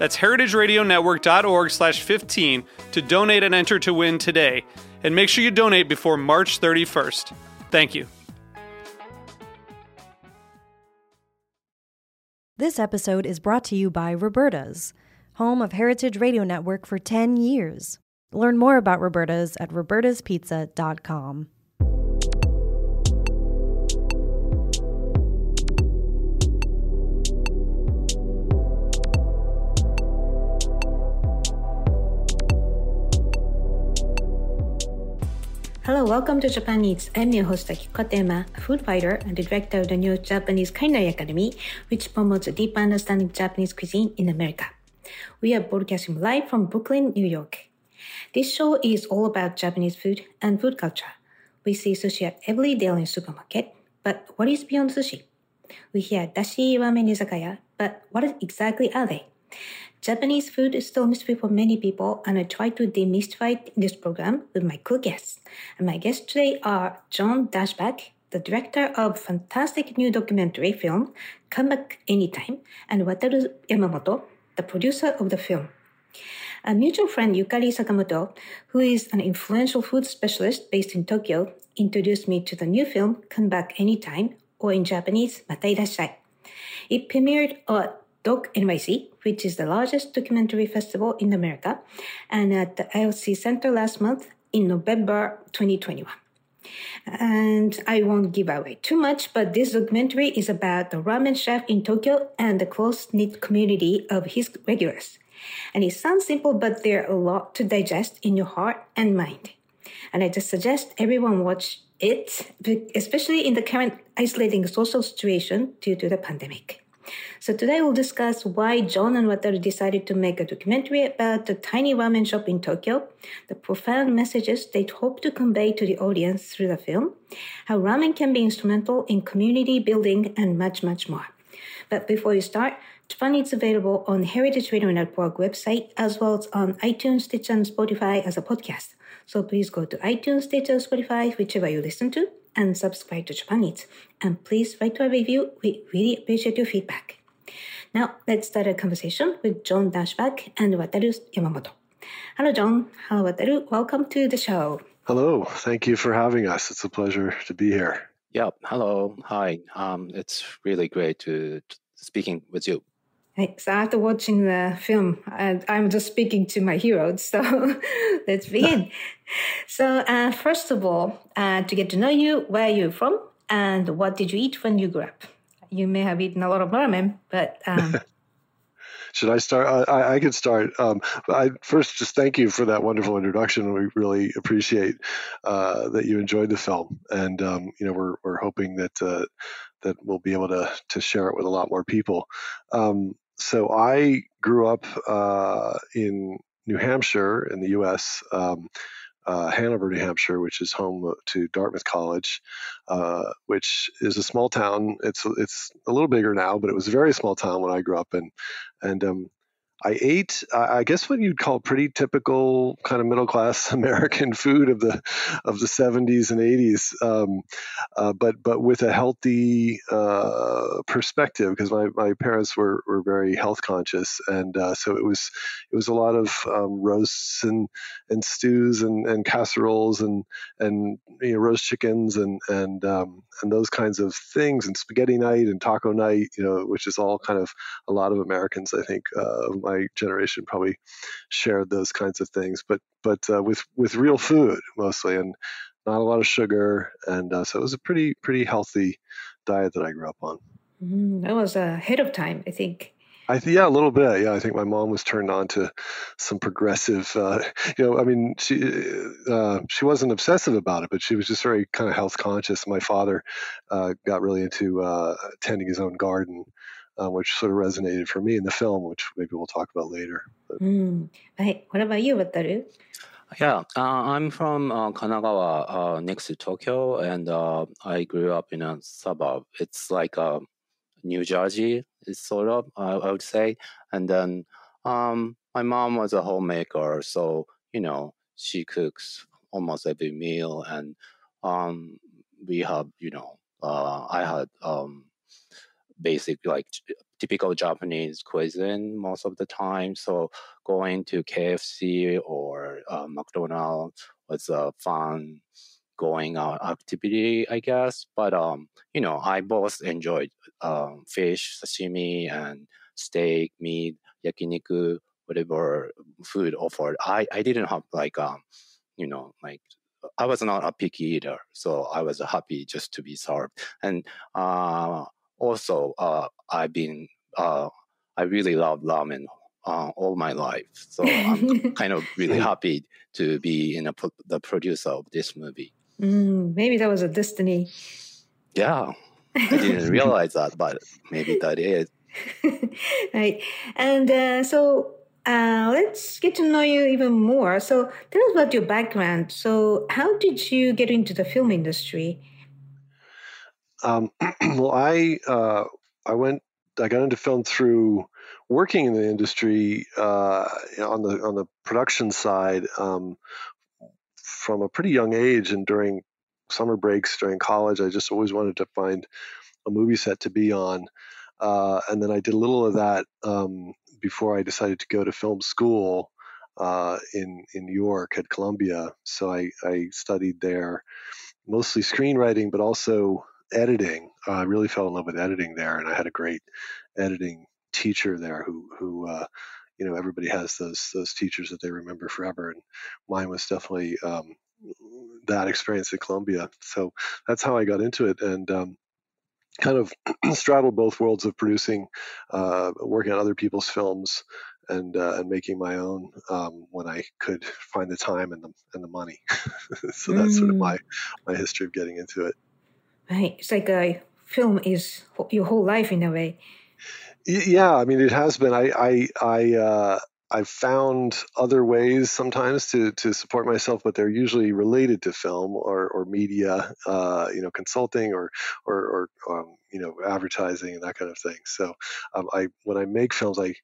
That's heritageradionetwork.org slash 15 to donate and enter to win today. And make sure you donate before March 31st. Thank you. This episode is brought to you by Roberta's, home of Heritage Radio Network for 10 years. Learn more about Roberta's at robertaspizza.com. Hello, welcome to Japan Eats. I'm your host Akiko a food writer and director of the new Japanese Culinary Academy, which promotes a deep understanding of Japanese cuisine in America. We are broadcasting live from Brooklyn, New York. This show is all about Japanese food and food culture. We see sushi at every daily supermarket, but what is beyond sushi? We hear dashi ramen izakaya, but what exactly are they? Japanese food is still a mystery for many people, and I try to demystify this program with my cool guests. And my guests today are John Daschbach, the director of fantastic new documentary film Come Back Anytime, and Wataru Yamamoto, the producer of the film. A mutual friend, Yukari Sakamoto, who is an influential food specialist based in Tokyo, introduced me to the new film Come Back Anytime, or in Japanese, Mata Irasshai. It premiered at Doc NYC, which is the largest documentary festival in America, and at the IFC Center last month in November 2021. And I won't give away too much, but this documentary is about the ramen chef in Tokyo and the close knit community of his regulars. And it sounds simple, but there are a lot to digest in your heart and mind. And I just suggest everyone watch it, especially in the current isolating social situation due to the pandemic. So today we'll discuss why John and Wataru decided to make a documentary about the tiny ramen shop in Tokyo, the profound messages they hope to convey to the audience through the film, how ramen can be instrumental in community building, and much, much more. But before we start, Japan Eats available on Heritage Radio Network website as well as on iTunes, Stitcher, and Spotify as a podcast. So please go to iTunes, Stitcher, Spotify, whichever you listen to, and subscribe to Japan Eats. And please write a review. We really appreciate your feedback. Now, let's start a conversation with John Daschbach and Wataru Yamamoto. Hello, John. Hello, Wataru. Welcome to the show. Hello. Thank you for having us. It's a pleasure to be here. Yep. Hello. Hi. Um, it's really great to, to speaking with you. So after watching the film, I, I'm just speaking to my heroes. So let's begin. so uh, first of all, uh, to get to know you, where are you from, and what did you eat when you grew up? You may have eaten a lot of ramen, but um, should I start? I, I could start. Um, I first just thank you for that wonderful introduction. We really appreciate uh, that you enjoyed the film, and um, you know we're we're hoping that uh, that we'll be able to to share it with a lot more people. Um, so I grew up uh, in New Hampshire in the U.S. Um, uh, Hanover, New Hampshire, which is home to Dartmouth College, uh, which is a small town. It's it's a little bigger now, but it was a very small town when I grew up, and and um, I ate, I guess, what you'd call pretty typical kind of middle class American food of the of the 70s and 80s, um, uh, but but with a healthy uh, perspective because my, my parents were, were very health conscious, and uh, so it was it was a lot of um, roasts and and stews and, and casseroles and and you know, roast chickens and and um, and those kinds of things and spaghetti night and taco night, you know, which is all kind of a lot of Americans, I think, uh, my generation probably shared those kinds of things, but but uh, with with real food mostly. And not a lot of sugar, and uh, so it was a pretty pretty healthy diet that I grew up on. Mm, that was ahead of time, I think. I th- yeah, a little bit. Yeah, I think my mom was turned on to some progressive. Uh, you know, I mean, she uh, she wasn't obsessive about it, but she was just very kind of health conscious. My father uh, got really into uh, tending his own garden, uh, which sort of resonated for me in the film, which maybe we'll talk about later. Mm. Right. What about you, Wataru? Yeah, uh, I'm from uh, Kanagawa, uh, next to Tokyo, and uh, I grew up in a suburb. It's like uh, New Jersey, is sort of, I, I would say. And then um, my mom was a homemaker, so you know she cooks almost every meal, and um, we have, you know, uh, I had um, basic like typical Japanese cuisine most of the time. So going to KFC or uh, McDonald's was a fun going out activity, I guess. But um, you know, I both enjoyed um, fish, sashimi, and steak, meat, yakiniku, whatever food offered. I I didn't have like um, you know, like I was not a picky eater, so I was happy just to be served. And uh, also, uh, I've been uh, I really love ramen uh, all my life, so I'm kind of really happy to be in a, the producer of this movie. Mm, maybe that was a destiny. Yeah, I didn't realize that, but maybe that is. right. And uh, so uh, let's get to know you even more. So tell us about your background. So, how did you get into the film industry? Um, well, I uh, I went I got into film through working in the industry uh, on the on the production side um, from a pretty young age and during summer breaks during college. I just always wanted to find a movie set to be on, uh, and then I did a little of that um, before I decided to go to film school uh, in in New York at Columbia. So I, I studied there, mostly screenwriting, but also editing. Uh, I really fell in love with editing there, and I had a great editing teacher there who who uh, you know everybody has those those teachers that they remember forever, and mine was definitely um, that experience at Columbia. So that's how I got into it, and um, kind of straddled both worlds of producing, uh, working on other people's films, and uh, and making my own um, when I could find the time and the and the money. so that's mm. sort of mm. my my history of getting into it. It's like a film is your whole life in a way. Yeah, I mean it has been. I I I uh, I've found other ways sometimes to to support myself, but they're usually related to film or or media, uh, you know, consulting or or, or um, you know advertising and that kind of thing. So um, I when I make films, I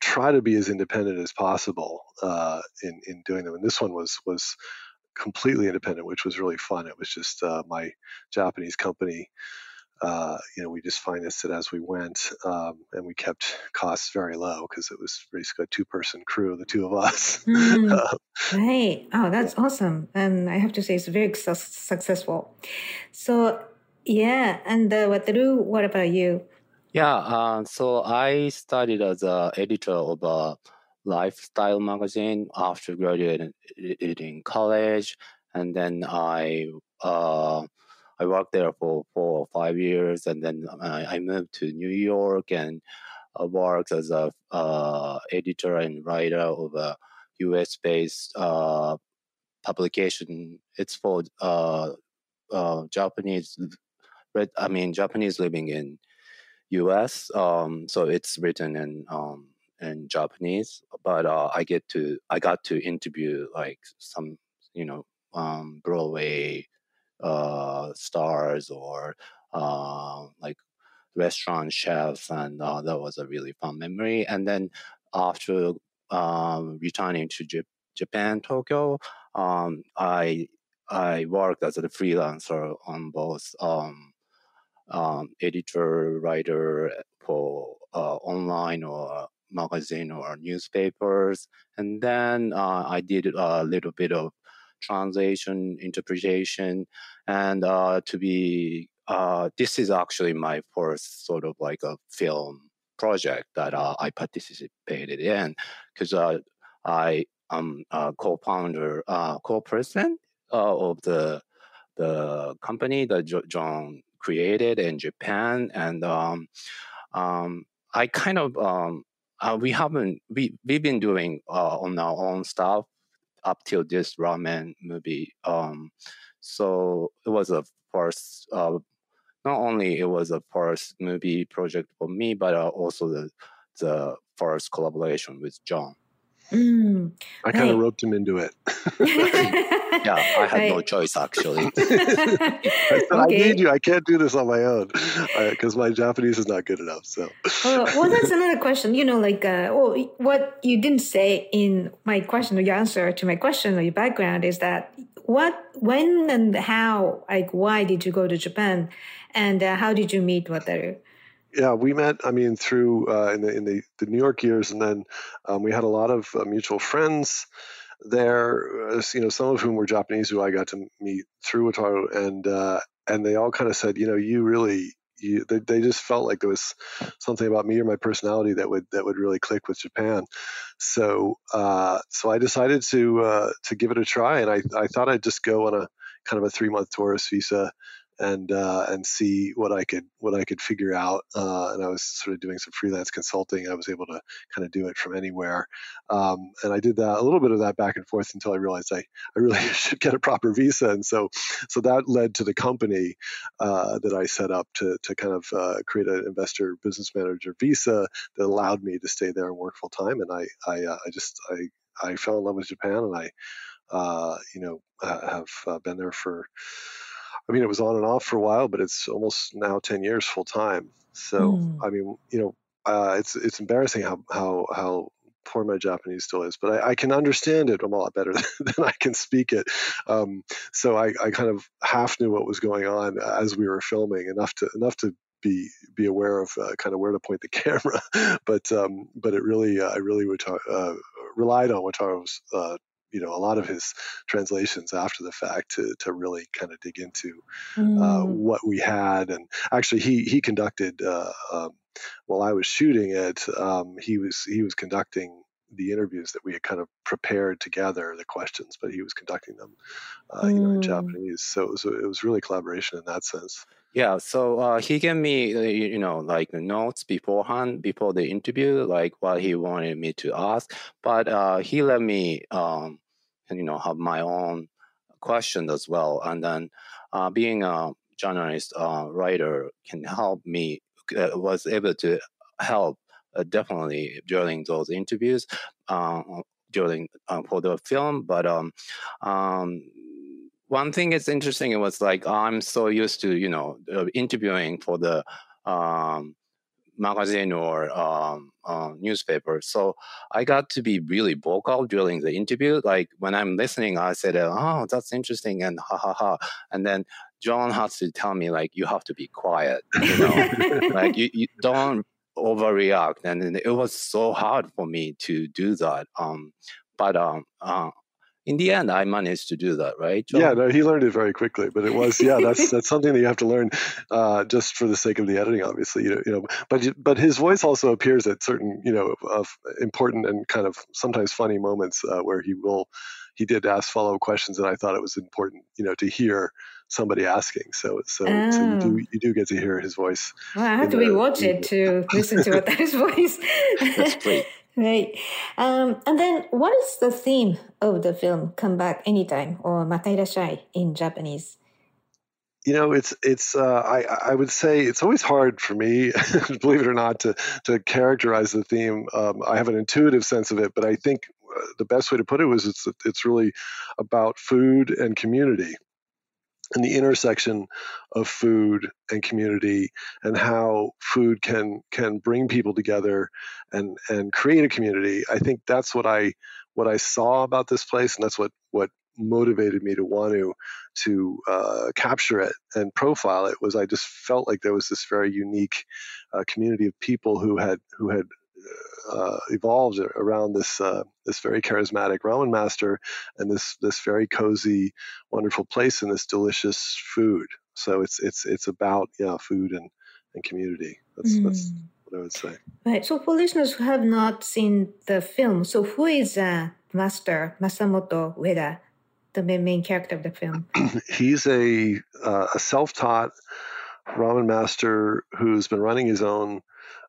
try to be as independent as possible uh, in in doing them. And this one was was completely independent, which was really fun. It was just uh, my Japanese company uh, you know, we just financed it as we went, um, and we kept costs very low because it was basically a two-person crew, the two of us. Mm, uh, right. Oh, that's awesome, and I have to say it's very su- successful. So, yeah, and uh, Wataru, what about you? Yeah, uh, so I started as an editor of a lifestyle magazine after graduating in college, and then I uh, I worked there for four or five years, and then I, I moved to New York and uh, worked as a uh, editor and writer of a U.S. based uh, publication. It's for uh, uh, Japanese, I mean Japanese living in U.S. Um, so it's written in um, in Japanese, but uh, I get to I got to interview like some you know um, Broadway uh, stars or uh, like restaurant chefs, and uh, that was a really fun memory. And then after um, returning to J- Japan, Tokyo, um, I I worked as a freelancer on both um, um, editor, writer for uh, online or magazine or newspapers, and then uh, I did a little bit of translation, interpretation, and uh, to be uh, this is actually my first sort of like a film project that uh, I participated in because I am a co-founder, co-president of the the company that John created in Japan, and um, um, I kind of um, uh, we haven't we we've been doing uh, on our own stuff up till this ramen movie. Um, so it was a first. Uh, not only it was a first movie project for me, but uh, also the the first collaboration with John. Mm, I kind of roped him into it. yeah, I had right. no choice actually. I said, okay. I need you. I can't do this on my own because uh, my Japanese is not good enough. So, uh, well, that's another question. You know, like, uh, well, what you didn't say in my question or your answer to my question or your background is that what, when, and how, like, why did you go to Japan, and uh, how did you meet Wataru? Yeah, we met. I mean, through uh, in the in the, the New York years, and then um, we had a lot of uh, mutual friends there. Uh, you know, some of whom were Japanese, who I got to meet through Wataru, and uh, and they all kind of said, you know, you really. You, they, they just felt like there was something about me or my personality that would that would really click with Japan, so uh, so I decided to uh, to give it a try, and I I thought I'd just go on a kind of a three month tourist visa and uh, and see what I could what I could figure out. Uh, and I was sort of doing some freelance consulting. I was able to kind of do it from anywhere, um, and I did that a little bit of that back and forth until I realized I I really should get a proper visa. And so so that led to the company uh, that I set up to to kind of uh, create an investor business manager visa that allowed me to stay there and work full time. And I I, uh, I just I I fell in love with Japan and I uh, you know have been there for I mean, it was on and off for a while, but it's almost now 10 years full time. So, mm. I mean, you know, uh, it's it's embarrassing how how how poor my Japanese still is, but I, I can understand it I'm a lot better than I can speak it. Um, so I, I kind of half knew what was going on as we were filming, enough to enough to be be aware of uh, kind of where to point the camera. but um, but it really uh, I really would uh, relied on Wataru's uh, you know a lot of his translations after the fact to to really kind of dig into uh, mm. uh, what we had and actually he he conducted uh, um, while I was shooting it um, he was he was conducting the interviews that we had kind of prepared together the questions but he was conducting them uh, mm. you know in mm. Japanese so it was, it was really collaboration in that sense yeah, so uh, he gave me, uh, you know, like notes beforehand, before the interview, like what he wanted me to ask. But uh, he let me, um, you know, have my own question as well. And then uh, being a journalist, uh, writer can help me, was able to help definitely during those interviews, during for the film. But um, um, one thing is interesting. It was like I'm so used to you know uh, interviewing for the um, magazine or um, uh, newspaper. So I got to be really vocal during the interview. Like when I'm listening, I said, "Oh, that's interesting," and ha ha ha. And then John has to tell me like, "You have to be quiet," you know, like you, you don't overreact. And it was so hard for me to do that. Um, but um, uh, in the end, I managed to do that, right? John? Yeah, no, he learned it very quickly, but it was yeah, that's that's something that you have to learn uh, just for the sake of the editing, obviously. You know, you know, but but his voice also appears at certain you know of important and kind of sometimes funny moments uh, where he will he did ask follow up questions, and I thought it was important, you know, to hear somebody asking. So so, oh. so you do oh. you do get to hear his voice. Well, I have to rewatch it to listen to his voice. That's great. Right. Um, and then what is the theme of the film Come Back Anytime or Mata Irasshai in Japanese? You know, it's it's. Uh, I I would say it's always hard for me, believe it or not, to to characterize the theme. Um, I have an intuitive sense of it, but I think uh, the best way to put it was it's it's really about food and community and the intersection of food and community and how food can can bring people together and and create a community. I think that's what i what i saw about this place and that's what what motivated me to want to to uh, capture it and profile it was i just felt like there was this very unique uh, community of people who had who had uh, evolved around this uh, this very charismatic ramen master and this this very cozy, wonderful place and this delicious food. So it's it's it's about yeah food and, and community. That's mm. that's what I would say. Right. So for listeners who have not seen the film, so who is uh, Master Masamoto Ueda? the main, main character of the film? He's a uh, a self taught ramen master who's been running his own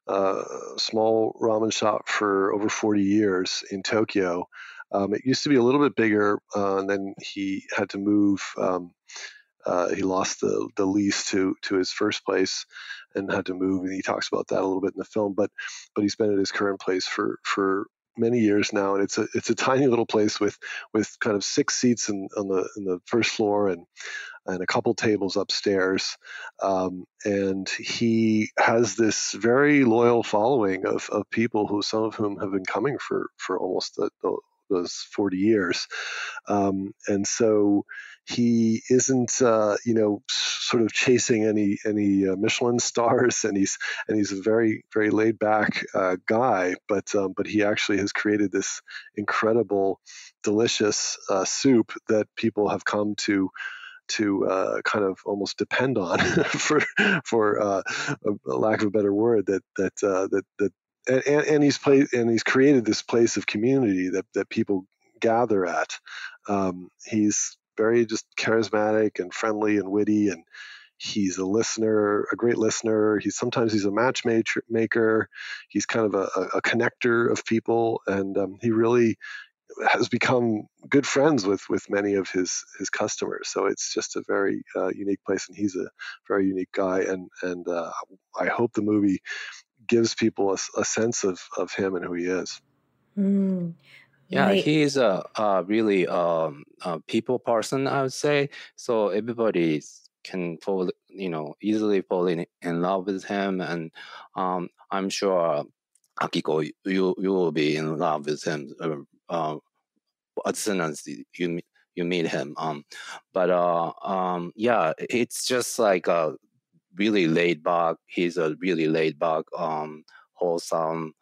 uh, small ramen shop for over 40 years in Tokyo. Um, it used to be a little bit bigger, uh, and then he had to move. Um, uh, he lost the, the lease to to his first place and had to move, and he talks about that a little bit in the film. But but he's been at his current place for for many years now, and it's a it's a tiny little place with with kind of six seats in, on the in the first floor and and a couple tables upstairs. Um, and he has this very loyal following of, of people who some of whom have been coming for for almost the, the, those 40 years. Um, and so he isn't, uh, you know, sort of chasing any any uh, Michelin stars, and he's and he's a very very laid back uh, guy. But um, but he actually has created this incredible, delicious uh, soup that people have come to to uh, kind of almost depend on for for uh, a, lack of a better word that that that that and, and he's played and he's created this place of community that that people gather at. Um, he's very just charismatic and friendly and witty and he's a listener a great listener. He's sometimes he's a matchmaker. He's kind of a, a connector of people and um, he really has become good friends with with many of his his customers. So it's just a very uh, unique place and he's a very unique guy and and uh, i hope the movie gives people a, a sense of, of him and who he is. Mm, yeah, right. he is a, a really um, a people person, I would say. So everybody can fall, you know, easily fall in, in love with him, and um, I'm sure Akiko, you you will be in love with him uh, uh, as soon as you you meet him. Um, but uh, um, yeah, it's just like a really laid back. He's a really laid back, um, wholesome,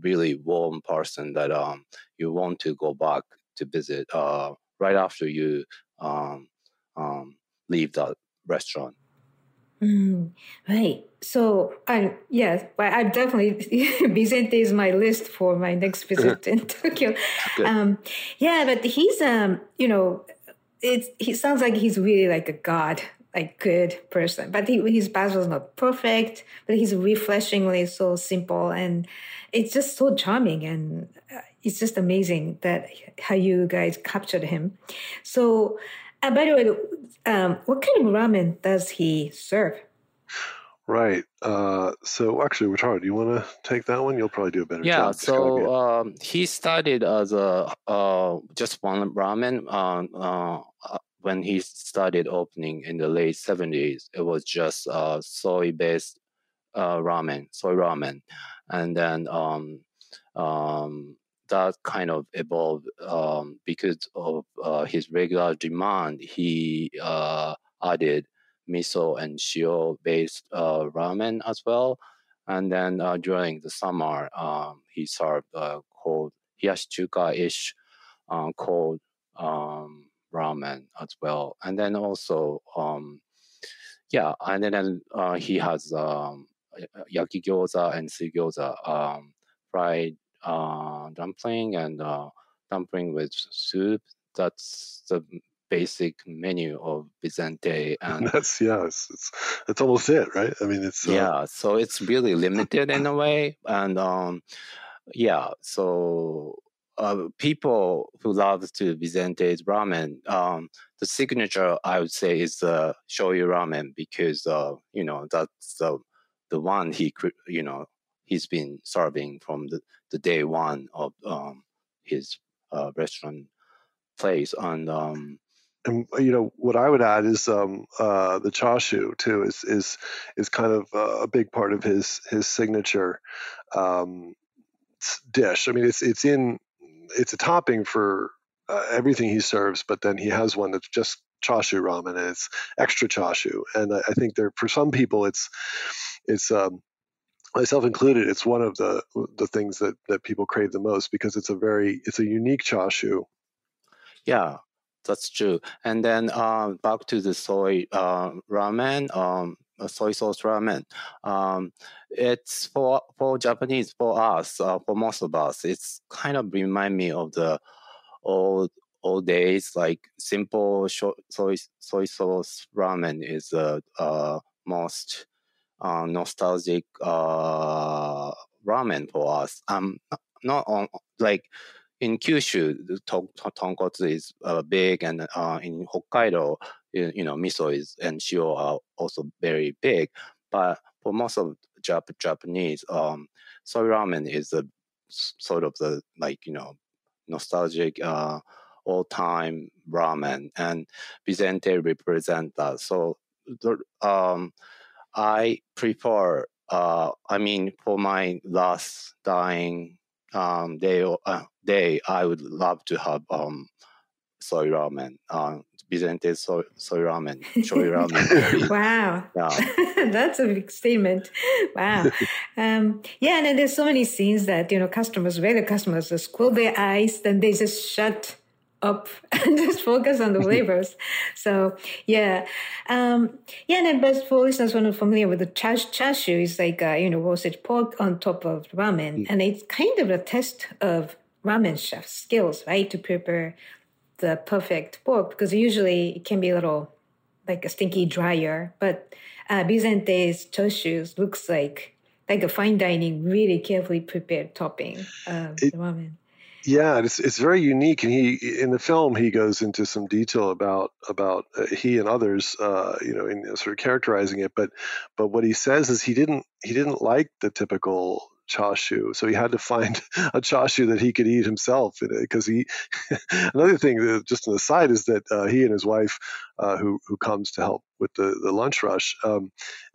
really warm person that um, you want to go back to visit uh, right after you um, um, leave the restaurant. Mm, right. So, um, yes, but I definitely Bizentei is my list for my next visit in Tokyo. Um, yeah, but he's um, you know, it's he sounds like he's really like a god like good person. But he, his past was not perfect, but he's refreshingly so simple and it's just so charming and uh, it's just amazing that how you guys captured him. So, uh, by the way, um, what kind of ramen does he serve? Right. Uh, so actually, Wataru, do you want to take that one? You'll probably do a better yeah, job. so um, he started as a uh, just one ramen. Um, uh, uh, when he started opening in the late 70s, it was just uh, soy based uh, ramen, soy ramen. And then um, um, that kind of evolved um, because of uh, his regular demand. He uh, added miso and shio based uh, ramen as well. And then uh, during the summer, um, he served cold hiyashi ish cold um, ramen as well. And then also, um, yeah, and then uh, he has um, yaki gyoza and suigyoza, um, fried uh, dumpling and uh, dumpling with soup. That's the basic menu of Bizentei. And that's yeah, it's, it's, it's almost it, right? I mean, it's uh... yeah. So it's really limited in a way, and um, yeah. So uh, people who love to Bizentei's ramen, um, the signature I would say is the uh, shoyu ramen because uh, you know that's the the one he you know he's been serving from the, the day one of um, his uh, restaurant place and um, and you know what I would add is um, uh, the chashu too is is is kind of a big part of his his signature um, dish. I mean, it's it's in it's a topping for uh, everything he serves, but then he has one that's just chashu ramen and it's extra chashu. And I, I think there for some people it's it's um, myself included, it's one of the the things that that people crave the most because it's a very it's a unique chashu. Yeah, that's true. And then uh, back to the soy uh, ramen. Um, soy sauce ramen. Um, it's for for Japanese for us, uh, for most of us. It's kind of remind me of the old old days, like simple soy soy sauce ramen is the uh, most uh, nostalgic uh, ramen for us. Um, not on like in Kyushu, the ton- tonkotsu is uh, big, and uh, in Hokkaido, you, you, know, miso is and shio are also very big. But for most of Jap- Japanese, um, soy ramen is a sort of the like you know nostalgic uh, all-time ramen, and Bizentei represent that. So um, I prefer. Uh, I mean, for my last dying um, day, uh, day, I would love to have um, soy ramen. Uh, Bizentei soy, soy ramen, soy ramen. wow, yeah. that's a big statement. Wow, um, yeah, and then there's so many scenes that you know customers, regular customers, just close their eyes, then they just shut up and just focus on the flavors. so yeah, um, yeah. And but for listeners who are not familiar with the chash chashu, is like uh, you know roasted pork on top of ramen, mm. and it's kind of a test of ramen chef skills, right, to prepare the perfect pork because usually it can be a little like a stinky dryer, but uh, chashu looks like like a fine dining, really carefully prepared topping of it, ramen. Yeah, it's it's very unique, and he in the film he goes into some detail about about uh, he and others, uh, you know, in sort of characterizing it. But but what he says is he didn't he didn't like the typical chashu. So he had to find a chashu that he could eat himself because he. another thing, just on the side, is that uh, he and his wife, uh, who who comes to help with the, the lunch rush, um,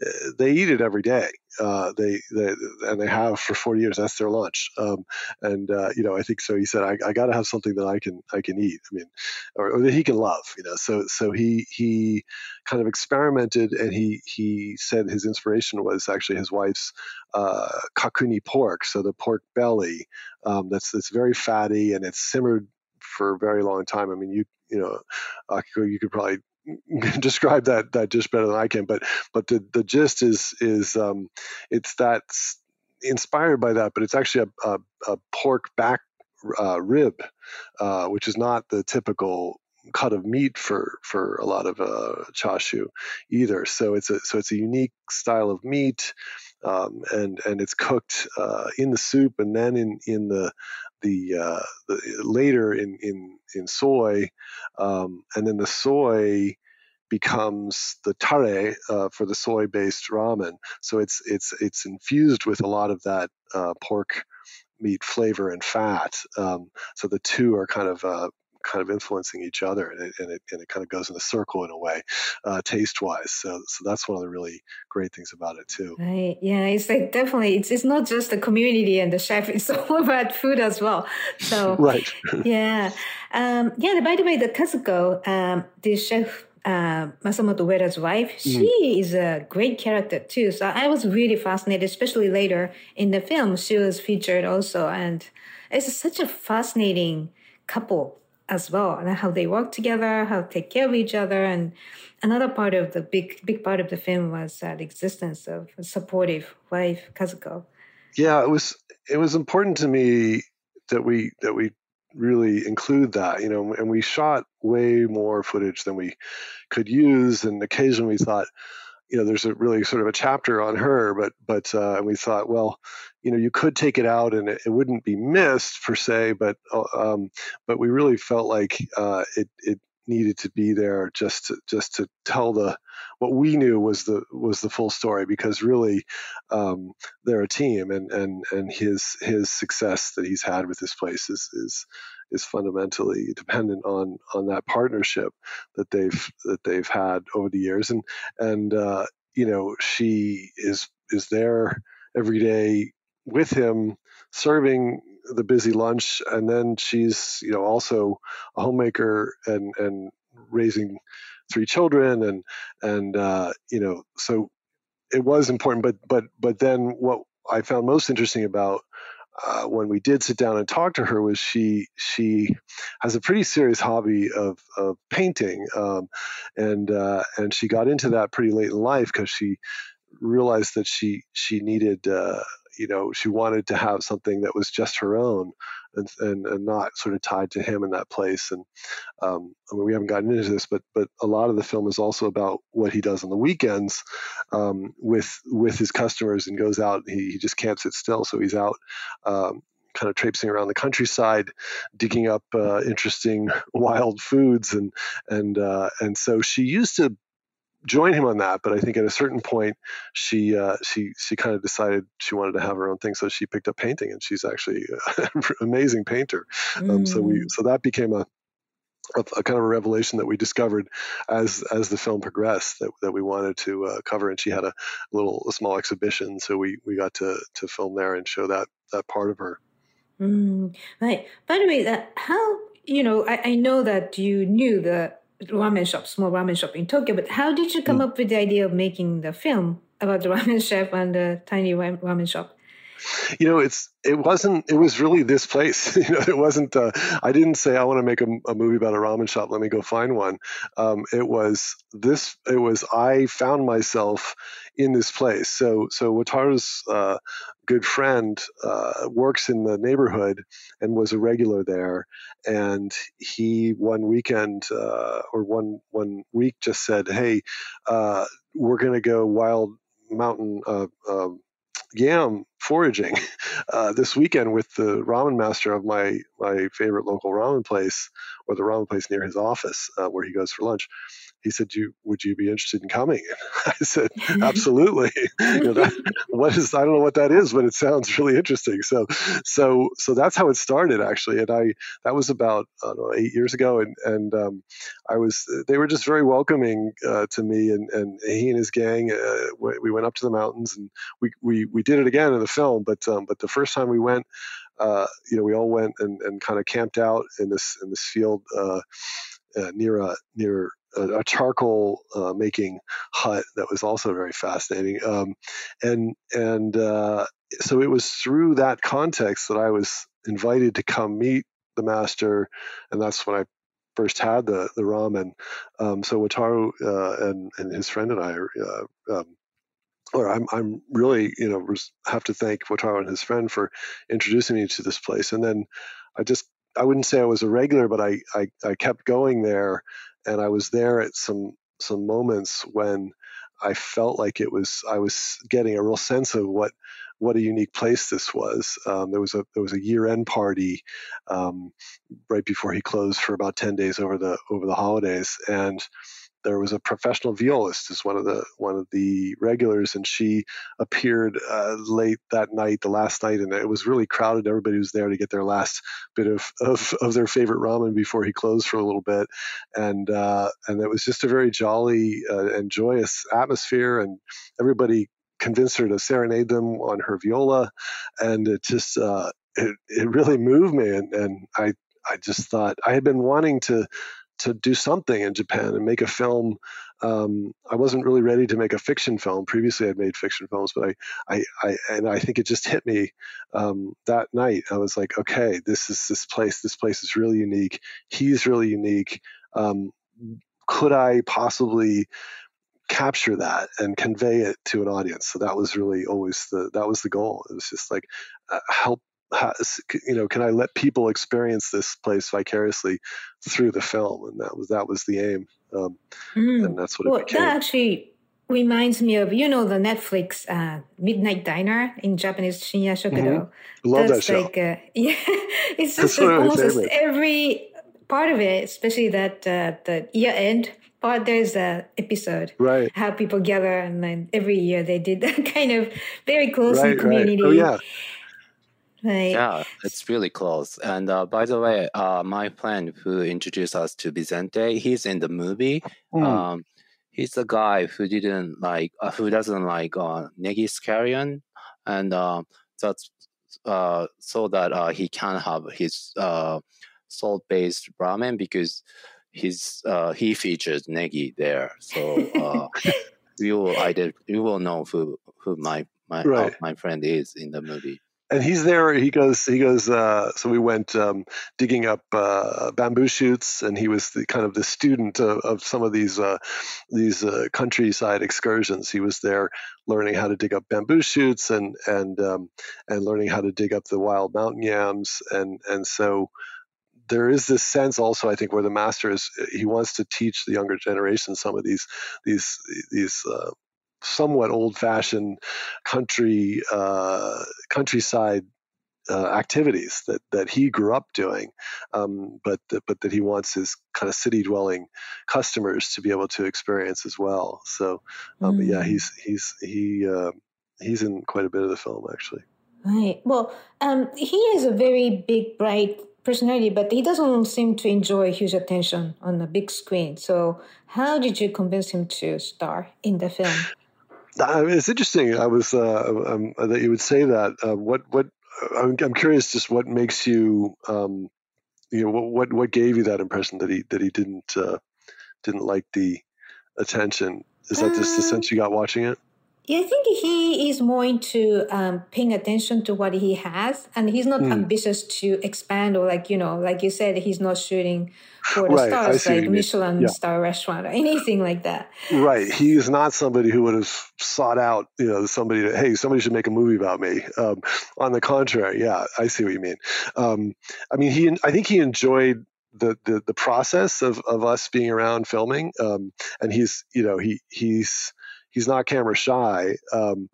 eh, they eat it every day. Uh, they, they and they have for 40 years. That's their lunch. Um, and uh, you know, I think so. He said, I, I got to have something that I can I can eat. I mean, or, or, that he can love. You know, so so he he kind of experimented, and he he said his inspiration was actually his wife's uh, kakuni pork, so the pork belly. Um, that's that's very fatty and it's simmered for a very long time. I mean, you you know, Akiko, you could probably describe that that dish better than I can. But but the the gist is is um, it's that's inspired by that, but it's actually a, a, a pork back uh, rib, uh, which is not the typical cut of meat for for a lot of uh, chashu either. So it's a so it's a unique style of meat, um, and and it's cooked uh, in the soup and then in in the the, uh, the later in in in soy, um, and then the soy becomes the tare uh, for the soy-based ramen. So it's it's it's infused with a lot of that uh, pork meat flavor and fat. Um, so the two are kind of uh, kind of influencing each other, and it, and it, and it kind of goes in a circle in a way, uh, taste wise. So so that's one of the really great things about it too. Right. Yeah. It's like definitely it's it's not just the community and the chef. It's all about food as well. So right. yeah. Um, yeah. By the way, the Kazuko, um, the chef uh, Masamoto Ueda's wife, mm. she is a great character too. So I was really fascinated, especially later in the film. She was featured also, and it's such a fascinating couple as well, and how they work together, how they take care of each other, and another part of the big big part of the film was uh, the existence of a supportive wife, Kazuko. Yeah, it was it was important to me that we that we really include that, you know, and we shot way more footage than we could use, and occasionally we thought, you know, there's a really sort of a chapter on her, but but uh, we thought, well, you know you could take it out and it, it wouldn't be missed per se but uh, um, but we really felt like uh, it it needed to be there just to just to tell the what we knew was the was the full story because really um, they're a team and and and his his success that he's had with this place is is is fundamentally dependent on on that partnership that they've that they've had over the years. And and uh, you know she is is there every day with him serving the busy lunch and then she's you know also a homemaker and and raising three children and and uh, you know so it was important but but but then what i found most interesting about uh, when we did sit down and talk to her was she she has a pretty serious hobby of, of painting um, and uh, and she got into that pretty late in life because she realized that she she needed uh, you know she wanted to have something that was just her own and, and, and not sort of tied to him in that place. And um, I mean, we haven't gotten into this, but but a lot of the film is also about what he does on the weekends um, with with his customers and goes out. He, he just can't sit still, so he's out. Um, kind of traipsing around the countryside, digging up uh, interesting wild foods, and and uh, and so she used to join him on that. But I think at a certain point, she uh, she she kind of decided she wanted to have her own thing, so she picked up painting, and she's actually an amazing painter. Mm. Um, so we mm. so that became a, a, a, kind of a revelation that we discovered as as the film progressed that, that we wanted to uh, cover. And she had a little a small exhibition, so we we got to to film there and show that that part of her. Mm, right. By the way, that how you know I, I know that you knew the ramen shop, small ramen shop in Tokyo. But how did you come mm. up with the idea of making the film about the ramen chef and the tiny ramen shop? You know, it's it wasn't. It was really this place. you know, it wasn't. Uh, I didn't say I want to make a, a, movie about a ramen shop. Let me go find one. Um, it was this. It was I found myself in this place. So so Wataru's uh, good friend uh, works in the neighborhood and was a regular there. And he one weekend uh, or one one week just said, "Hey, uh, we're going to go wild mountain." Uh, um, yam foraging uh, this weekend with the ramen master of my my favorite local ramen place or the ramen place near his office uh, where he goes for lunch he said, "You would you be interested in coming?" And I said, "Absolutely." you know, that, what is I don't know what that is, but it sounds really interesting. So, so, so that's how it started actually. And I that was about I don't know eight years ago, and and um, I was they were just very welcoming uh, to me, and and he and his gang. Uh, we went up to the mountains, and we we we did it again in the film. But um, but the first time we went, uh, you know, we all went and, and kind of camped out in this in this field. Uh, uh, near a near a, a charcoal uh, making hut that was also very fascinating. Um, and and uh, so it was through that context that I was invited to come meet the master, and that's when I first had the the ramen. Um, so Wataru uh, and and his friend and I. Uh, um, or I'm, I'm really, you know, have to thank Wataru and his friend for introducing me to this place. And then I just, I wouldn't say I was a regular, but I, I, I kept going there and I was there at some some moments when I felt like it was I was getting a real sense of what what a unique place this was. Um, there was a there was a year end party um, right before he closed for about ten days over the over the holidays, and there was a professional violist as one of the one of the regulars, and she appeared uh, late that night, the last night, and it was really crowded. Everybody was there to get their last bit of of, of their favorite ramen before he closed for a little bit, and uh, and it was just a very jolly uh, and joyous atmosphere, and everybody convinced her to serenade them on her viola, and it just uh, it it really moved me, and and I I just thought I had been wanting to to do something in Japan and make a film. Um, I wasn't really ready to make a fiction film. Previously, I'd made fiction films, but I, I, I and I think it just hit me um, that night. I was like, okay, this is this place. This place is really unique. He's really unique. Um, could I possibly capture that and convey it to an audience? So that was really always the that was the goal. It was just like uh, help you know, can I let people experience this place vicariously through the film? And that was that was the aim, um, mm. and that's what well, it became. That actually reminds me of you know the Netflix uh, Midnight Diner in Japanese Shinya Shokudo. Mm-hmm. Love that's that show. Like, uh, yeah, it's just like almost every part of it, especially that uh, the year end part. There's a episode right how people gather and then every year they did that kind of very close right, community. Right. Oh yeah Right. Yeah, it's really close. And uh, by the way, uh, my friend who introduced us to Bizentei, he's in the movie. Mm. Um, he's the guy who didn't like, uh, who doesn't like uh, negi scallion, and uh, that's uh, so that uh, he can have his uh, salt-based ramen because his uh, he features negi there. So uh, you will ident- you will know who who my my right. my friend is in the movie. And he's there. He goes. He goes. Uh, so we went um, digging up uh, bamboo shoots, and he was the, kind of the student of, of some of these uh, these uh, countryside excursions. He was there learning how to dig up bamboo shoots and and um, and learning how to dig up the wild mountain yams, and and so there is this sense also, I think, where the master is he wants to teach the younger generation some of these these these uh, somewhat old-fashioned country uh, countryside uh, activities that that he grew up doing, um, but that, but that he wants his kind of city-dwelling customers to be able to experience as well. So, um, mm. yeah, he's he's he uh, he's in quite a bit of the film actually. Right. Well, um, he is a very big, bright personality, but he doesn't seem to enjoy huge attention on the big screen. So, how did you convince him to star in the film? Uh, it's interesting. I was uh, um, that you would say that. Uh, what what I'm, I'm, curious, just what makes you, um, you know, what, what what gave you that impression that he that he didn't uh, didn't like the attention? Is that just the um, sense you got watching it? Yeah, I think he is more into um, paying attention to what he has, and he's not mm. ambitious to expand or like you know, like you said, he's not shooting for the right, stars like Michelin yeah. star restaurant or anything like that. Right, he is not somebody who would have sought out, you know, somebody to hey, somebody should make a movie about me. Um, on the contrary, yeah, I see what you mean. Um, I mean, he, I think he enjoyed the, the the process of, of us being around filming um, and he's you know he he's he's not camera shy. Um,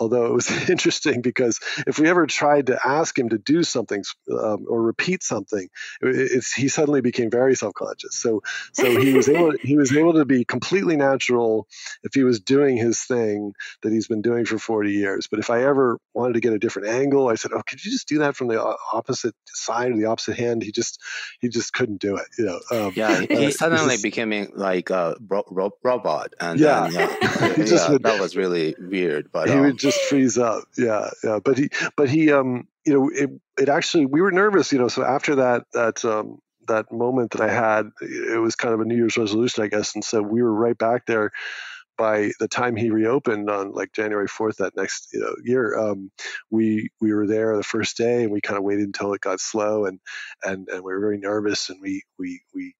although it was interesting because if we ever tried to ask him to do something um, or repeat something, it, he suddenly became very self-conscious. So, so he was able he was able to be completely natural if he was doing his thing that he's been doing for 40 years. But if I ever wanted to get a different angle, I said, "Oh, could you just do that from the opposite side or the opposite hand?" He just he just couldn't do it. You know. Um, yeah, he uh, suddenly became like a ro- ro- robot, and yeah, then, uh, yeah would, that was really weird. But he um, would just freeze up. Yeah, yeah. But he, but he, um, you know, it, it actually, we were nervous, you know. So after that, that, um, that moment that I had, it was kind of a New Year's resolution, I guess. And so we were right back there by the time he reopened on like January 4th that next you know, year, um, we we were there the first day and we kind of waited until it got slow and and and we were very nervous and we we we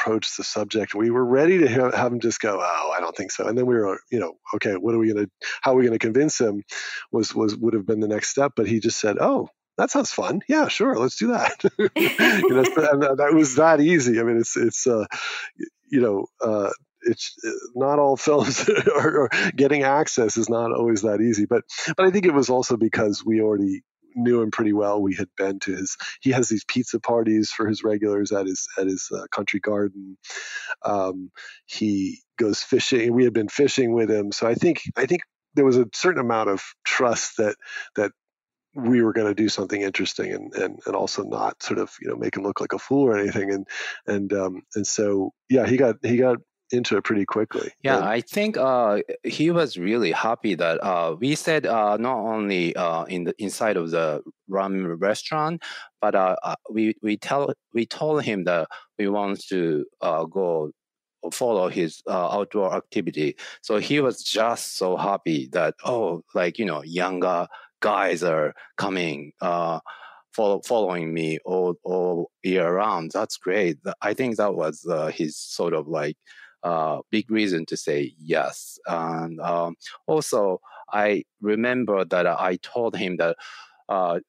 approached the subject. We were ready to have, have him just go, "Oh, I don't think so." And then we were, you know, okay, what are we going to? How are we going to convince him? Was was would have been the next step, but he just said, "Oh." That sounds fun. Yeah, sure. Let's do that. you know, and that was that easy. I mean, it's it's uh, you know, uh, it's uh, not all films are, getting access is not always that easy but but i think it was also because we already knew him pretty well. We had been to his. He has these pizza parties for his regulars at his at his uh, country garden. Um, he goes fishing. We had been fishing with him, so I think I think there was a certain amount of trust that that we were going to do something interesting and, and and also not sort of you know make him look like a fool or anything and and um and so yeah he got he got into it pretty quickly. Yeah, and, I think uh, he was really happy that uh, we said uh, not only uh, in the inside of the ramen restaurant, but uh, uh, we we tell we told him that we want to go follow his outdoor activity. So he was just so happy that oh, like you know, younger guys are coming. Follow, following me all, all year round. That's great. I think that was his sort of like uh, big reason to say yes. And um, also, I remember that I told him that uh,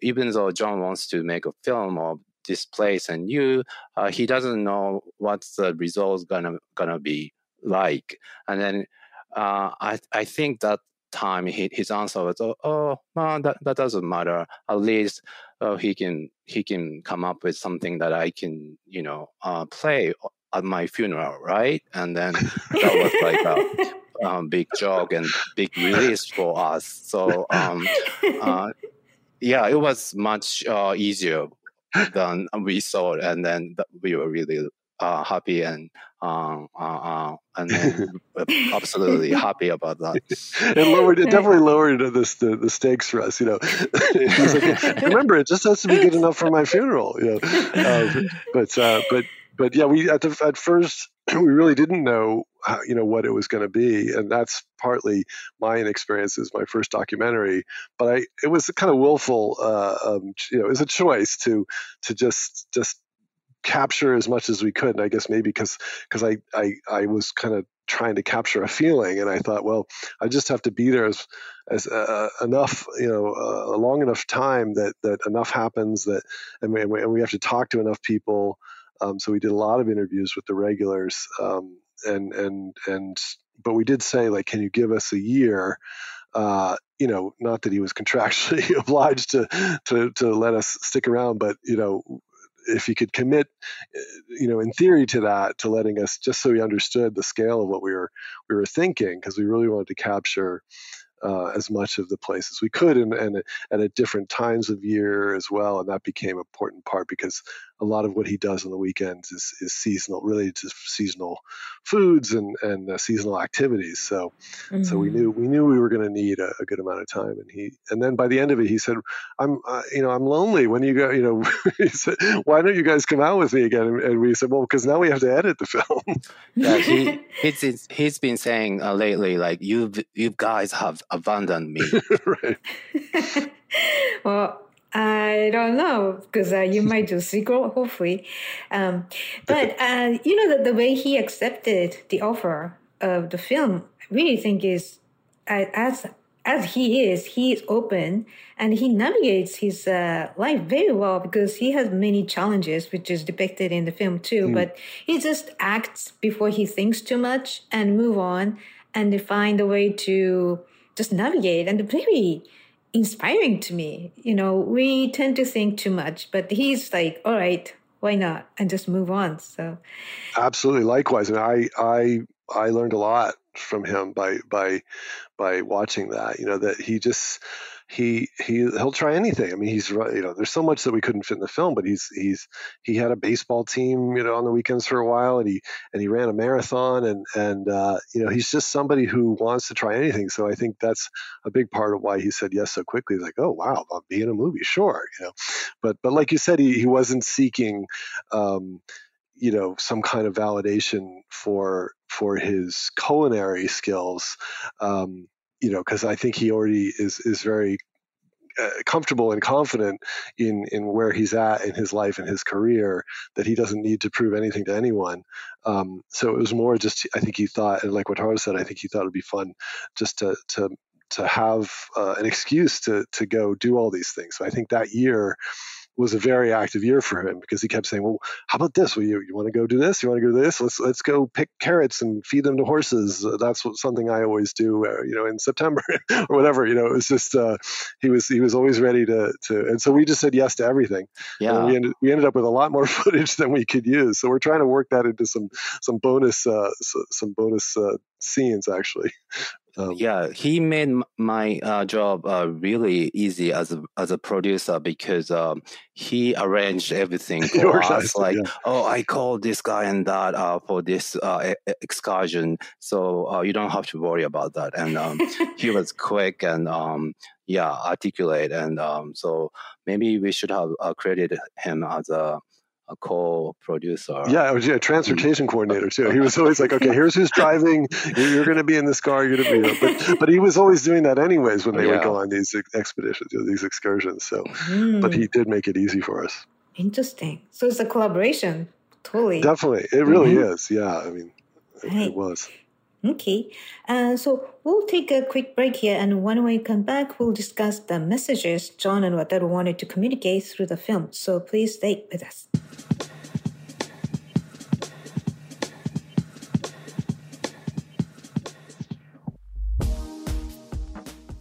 even though John wants to make a film of this place and you, uh, he doesn't know what the results gonna gonna be like. And then uh, I I think that time he, his answer was oh, oh well, that that doesn't matter. At least uh, he can he can come up with something that I can you know uh, play at my funeral, right? And then that was like a um, big joke and big release for us. So um, uh, yeah, it was much uh, easier than we thought, and then we were really uh, happy and um, uh, uh, and absolutely happy about that. It lowered, it definitely lowered the, the, the stakes for us. You know, like, remember, it just has to be good enough for my funeral. You know, um, but uh, but but yeah, we at the at first we really didn't know how, you know what it was going to be, and that's partly my inexperience as my first documentary. But I it was a kind of willful, uh, um, you know, it was a choice to to just just capture as much as we could. And I guess maybe because because I, I I was kind of trying to capture a feeling, and I thought, well, I just have to be there as as uh, enough, you know, uh, a long enough time that that enough happens that, and we, and we have to talk to enough people. Um, so we did a lot of interviews with the regulars, um, and and and but we did say like, can you give us a year? Uh, you know, not that he was contractually obliged to, to to let us stick around, but you know, if he could commit, uh, you know, in theory to that, to letting us just so he understood the scale of what we were we were thinking, because we really wanted to capture uh, as much of the place as we could and, and, and at different times of year as well. And that became an important part because a lot of what he does on the weekends is, is seasonal, related to seasonal foods and, and uh, seasonal activities. So, mm-hmm. so we knew, we knew we were going to need a, a, good amount of time. And he, and then by the end of it, he said, I'm, uh, you know, I'm lonely when you go, you know, he said, why don't you guys come out with me again? And, and we said, well, because now we have to edit the film. yeah. He, he's, he's been saying uh, lately, like you, you guys have abandoned me. right. well, I don't know because uh, you might do sequel, hopefully. Um, but uh, you know the, the way he accepted the offer of the film, I really think is as as he is, he is open and he navigates his uh, life very well because he has many challenges, which is depicted in the film too. Mm. But he just acts before he thinks too much and move on and find a way to just navigate and very inspiring to me. You know, we tend to think too much, but he's like, all right, why not? And just move on. So absolutely likewise. And I I I learned a lot from him by by by watching that. You know, that he just he he he'll try anything. I mean, he's you know, there's so much that we couldn't fit in the film, but he's he's he had a baseball team, you know, on the weekends for a while, and he and he ran a marathon, and and uh, you know, he's just somebody who wants to try anything. So I think that's a big part of why he said yes so quickly. He's like, oh wow, I'll be in a movie, sure, you know, but but like you said, he he wasn't seeking. Um, you know some kind of validation for for his culinary skills um, you know, because I think he already is is very uh, comfortable and confident in in where he's at in his life and his career that he doesn't need to prove anything to anyone. Um, so it was more just I think he thought, and like Wataru said, I think he thought it'd be fun just to to to have uh, an excuse to to go do all these things. So I think that year was a very active year for him because he kept saying, "Well, how about this? Well, you, you want to go do this? You want to go do this? Let's let's go pick carrots and feed them to horses. Uh, that's what, something I always do, uh, you know, in September or whatever. You know, it was just uh, he was he was always ready to to, and so we just said yes to everything. Yeah, and we ended we ended up with a lot more footage than we could use. So we're trying to work that into some some bonus uh, some bonus uh, scenes actually. Um, yeah, he made my uh, job uh, really easy as a, as a producer because um, he arranged everything for us. Like, yeah. oh, I called this guy and that uh, for this uh, excursion, so uh, you don't have to worry about that. And um, he was quick and um, yeah, articulate, and um, so maybe we should have uh, credited him as a a co-producer. Yeah, I was yeah transportation coordinator too. He was always like, okay, here's who's driving. You're, going to be in this car. You're going to be, but but he was always doing that anyways when they yeah. would go on these expeditions, these excursions. So, mm. but he did make it easy for us. Interesting. So it's a collaboration. Totally. Definitely, it really mm-hmm. is. Yeah, I mean, it, right. it was. Okay, uh, so we'll take a quick break here, and when we come back, we'll discuss the messages John and Wataru wanted to communicate through the film. So please stay with us.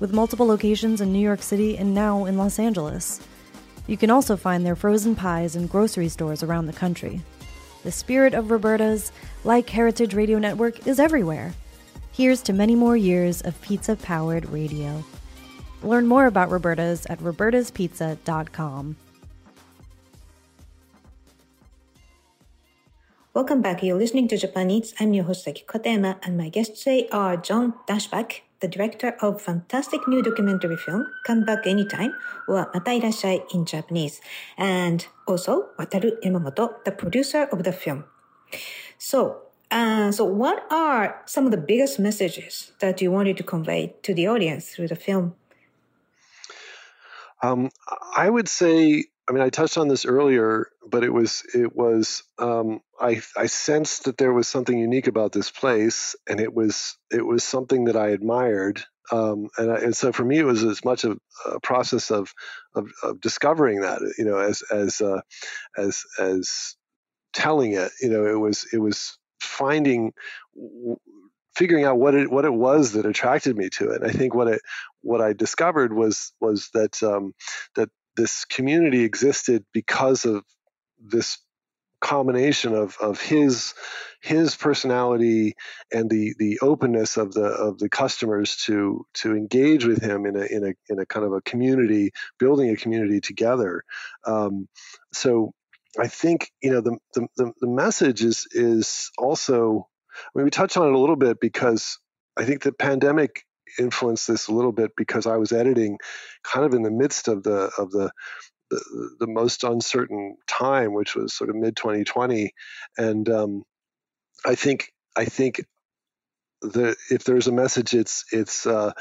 with multiple locations in New York City and now in Los Angeles. You can also find their frozen pies in grocery stores around the country. The spirit of Roberta's, like Heritage Radio Network, is everywhere. Here's to many more years of pizza powered radio. Learn more about Roberta's at robertaspizza.com. Welcome back. You're listening to Japan Eats. I'm your host Katayama, and my guests today are John Daschbach, the director of fantastic new documentary film Come Back Anytime or Mata Irasshai in Japanese, and also Wataru Yamamoto, the producer of the film. So, uh, so what are some of the biggest messages that you wanted to convey to the audience through the film? Um, I would say I mean, I touched on this earlier, but it was it was um, I I sensed that there was something unique about this place, and it was it was something that I admired, um, and I, and so for me it was as much a, a process of, of, of discovering that you know as as uh, as as telling it you know it was it was finding figuring out what it what it was that attracted me to it. And I think what it what I discovered was was that um, that this community existed because of this combination of of his his personality and the the openness of the of the customers to to engage with him in a in a in a kind of a community building a community together. Um, so I think you know the, the the message is is also I mean we touched on it a little bit because I think the pandemic influenced this a little bit because I was editing kind of in the midst of the of the the, the most uncertain time, which was sort of mid 2020, and um, I think I think the if there's a message, it's it's uh,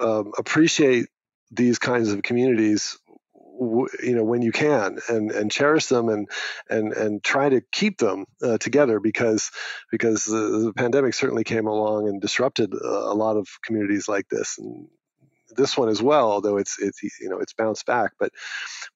um, appreciate these kinds of communities you know when you can and and cherish them and and and try to keep them uh, together because because the, the, pandemic certainly came along and disrupted a, lot of communities like this and this one as well although it's it's you know it's bounced back but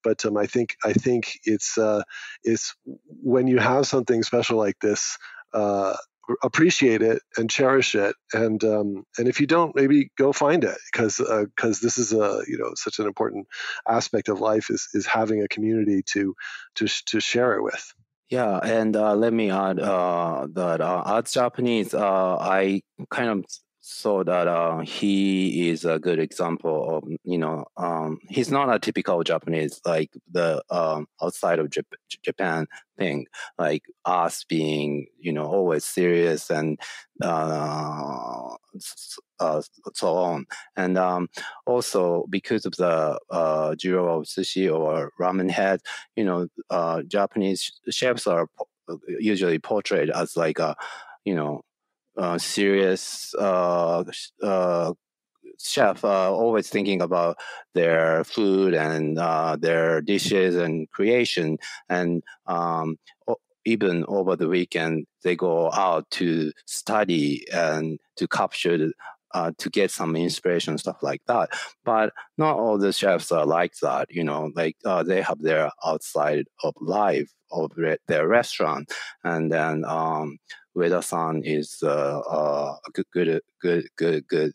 but um, I think I think it's uh, it's when you have something special like this uh, appreciate it and cherish it. And um, and if you don't maybe go find it because because uh, this is a you know such an important aspect of life is is having a community to to to share it with. Yeah and uh, let me add uh, that uh, as japanese uh, i kind of so that uh, he is a good example of you know um, he's not a typical Japanese like the um, outside of Jap- Japan thing like us being you know always serious and uh, uh, so on. And um, also because of the uh, Jiro of sushi or ramen head you know uh, Japanese chefs are usually portrayed as like a you know uh, serious uh, uh, chef uh, always thinking about their food and uh, their dishes and creation. And um, even over the weekend they go out to study and to capture uh, to get some inspiration stuff like that but not all the chefs are like that you know like uh, they have their outside of life of their restaurant and then um, Ueda-san is uh, uh, a good, good, good, good, good,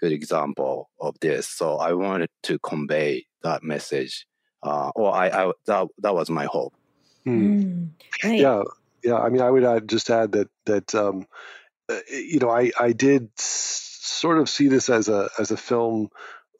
good example of this. So I wanted to convey that message, uh, or I, I that that was my hope. Mm. Right. Yeah, yeah. I mean, I would add, just add that that um, uh, you know, I I did sort of see this as a as a film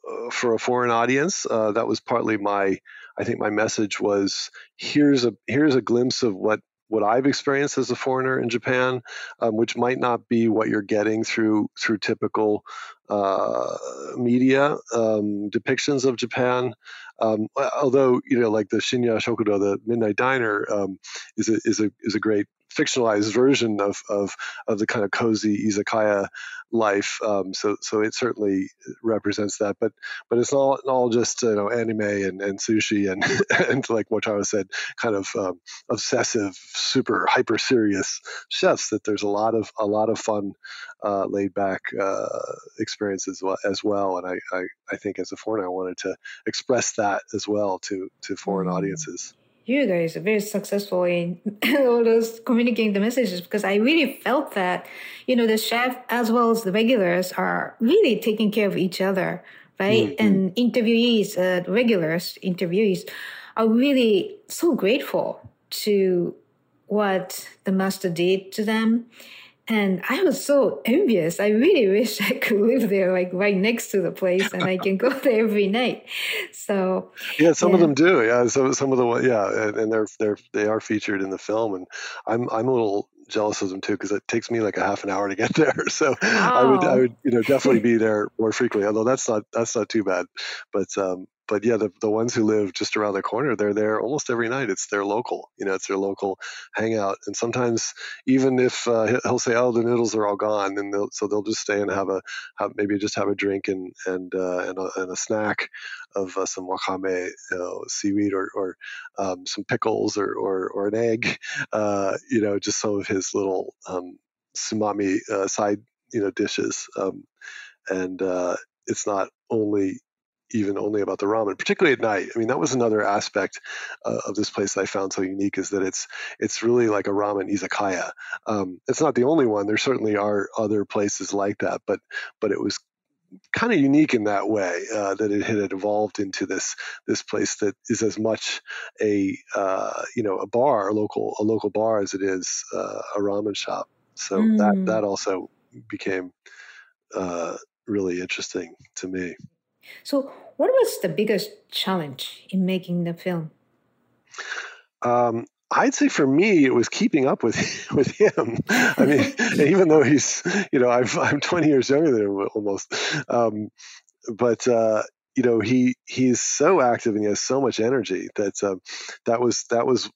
uh, for a foreign audience. Uh, that was partly my I think my message was here's a here's a glimpse of what what I've experienced as a foreigner in Japan, um, which might not be what you're getting through through typical uh, media um, depictions of Japan. Um, although you know, like the Shinya Shokudo, the Midnight Diner, um, is a is a is a great fictionalized version of, of of the kind of cozy izakaya life. Um, so so it certainly represents that. But but it's not all just you know anime and, and sushi and and like Wataru said, kind of um, obsessive, super hyper serious chefs. That there's a lot of a lot of fun, uh, laid back uh, experiences as well. And I, I I think as a foreigner, I wanted to express that as well to to foreign mm. audiences you guys are very successful in all those communicating the messages because I really felt that, you know, the chef as well as the regulars are really taking care of each other, right? Mm-hmm. And interviewees, uh, regulars, interviewees are really so grateful to what the master did to them and I was so envious. I really wish I could live there, like right next to the place, and I can go there every night. So yeah, some yeah. of them do. Yeah, some some of the yeah, and, and they're they're they are featured in the film, and I'm I'm a little jealous of them too because it takes me like a half an hour to get there. So I would I would you know definitely be there more frequently. Although that's not that's not too bad, but um, but yeah, the, the ones who live just around the corner, they're there almost every night. It's their local, you know, it's their local hangout. And sometimes even if uh, he'll say, "Oh, the noodles are all gone," and they'll, so they'll just stay and have a have, maybe just have a drink and and uh, and, a, and, a, snack of uh, some wakame you know, seaweed or or um, some pickles or, or or an egg, uh, you know, just some of his little um, tsumami uh, side you know dishes. Um, and uh, it's not only even only about the ramen, particularly at night. I mean, that was another aspect uh, of this place that I found so unique is that it's it's really like a ramen izakaya. Um, it's not the only one. There certainly are other places like that, but but it was kind of unique in that way uh, that it had evolved into this this place that is as much a uh, you know a bar, a local a local bar as it is uh, a ramen shop. So mm. that that also became uh, really interesting to me. So, what was the biggest challenge in making the film? Um, I'd say for me, it was keeping up with with him. I mean, even though he's, you know, I'm I'm 20 years younger than him almost, um, but uh, you know, he he's so active and he has so much energy that uh, that was that was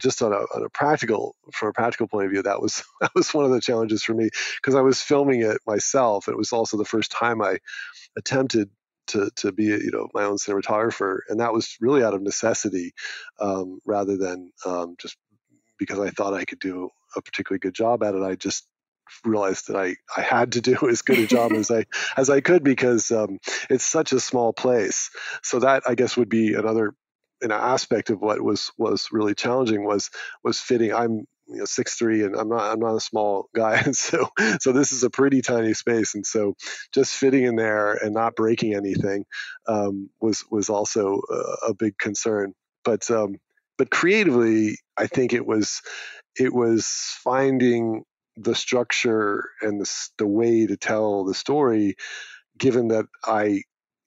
just on a, on a practical from a practical point of view that was that was one of the challenges for me because I was filming it myself. It was also the first time I attempted to to be you know my own cinematographer, and that was really out of necessity um, rather than um, just because I thought I could do a particularly good job at it. I just realized that I, I had to do as good a job as I as I could because um, it's such a small place. So that I guess would be another an aspect of what was was really challenging was was fitting. I'm you know six three and I'm not I'm not a small guy and so so this is a pretty tiny space and so just fitting in there and not breaking anything um, was was also a, a big concern but um, but creatively I think it was it was finding the structure and the, the way to tell the story given that I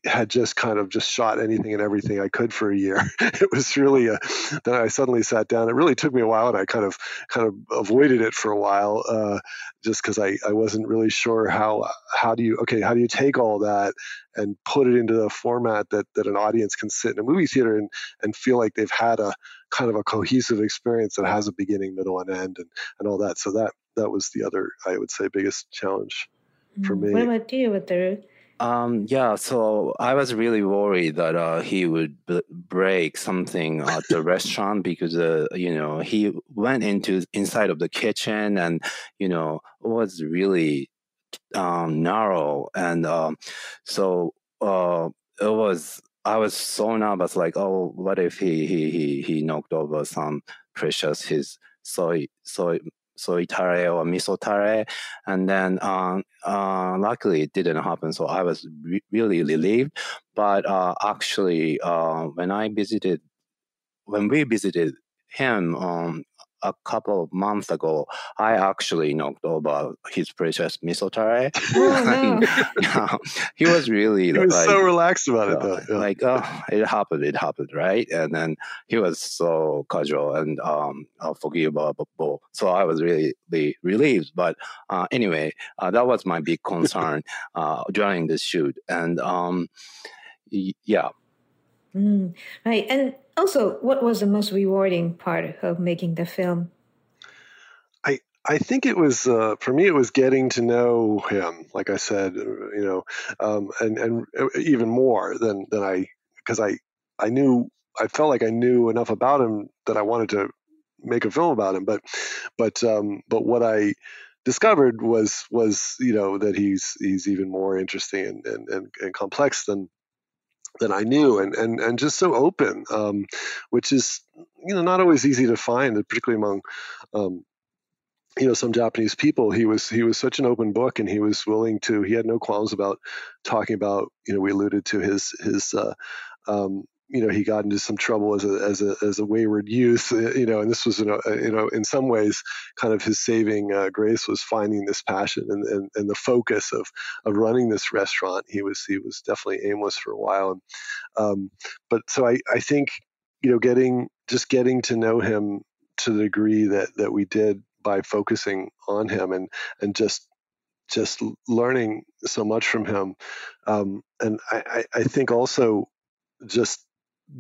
had just kind of just shot anything and everything I could for a year. it was really a, then I suddenly sat down. It really took me a while, and I kind of kind of avoided it for a while, uh, just because I, I wasn't really sure how how do you okay how do you take all that and put it into a format that that an audience can sit in a movie theater and and feel like they've had a kind of a cohesive experience that has a beginning, middle, and end, and and all that. So that that was the other I would say biggest challenge for mm, me. What about you, with the um, yeah, so I was really worried that uh, he would b- break something at the restaurant because uh, you know he went into inside of the kitchen and you know it was really um, narrow and um, so uh, it was I was so nervous like oh what if he he he he knocked over some precious his soy soy soy tare or miso tare. And then uh, uh, luckily it didn't happen. So I was re- really relieved. But uh, actually, uh, when I visited, when we visited him um, a couple of months ago, I actually knocked over his precious miso tare. Oh, no. he was really he was like, so relaxed about it, though. Yeah. Like, oh, it happened, it happened, right? And then he was so casual and um, forgivable. So I was really, really relieved. But uh, anyway, uh, that was my big concern uh, during this shoot. And um, yeah. Mm, right. And also, what was the most rewarding part of making the film? I I think it was uh, for me. It was getting to know him, like I said, you know, um, and and uh, even more than than I because I I knew I felt like I knew enough about him that I wanted to make a film about him. But but um, but what I discovered was was you know that he's he's even more interesting and and, and, and complex than than I knew and and and just so open, um, which is you know not always easy to find, particularly among um, you know some Japanese people. He was he was such an open book, and he was willing to. He had no qualms about talking about. You know, we alluded to his his uh, um, you know he got into some trouble as a as a as a wayward youth uh, you know and this was you know, you know in some ways kind of his saving uh, grace was finding this passion and, and and the focus of of running this restaurant. He was he was definitely aimless for a while. And, um, but so I I think you know getting just getting to know him to the degree that that we did by focusing on him and and just just learning so much from him um, and I, I think also just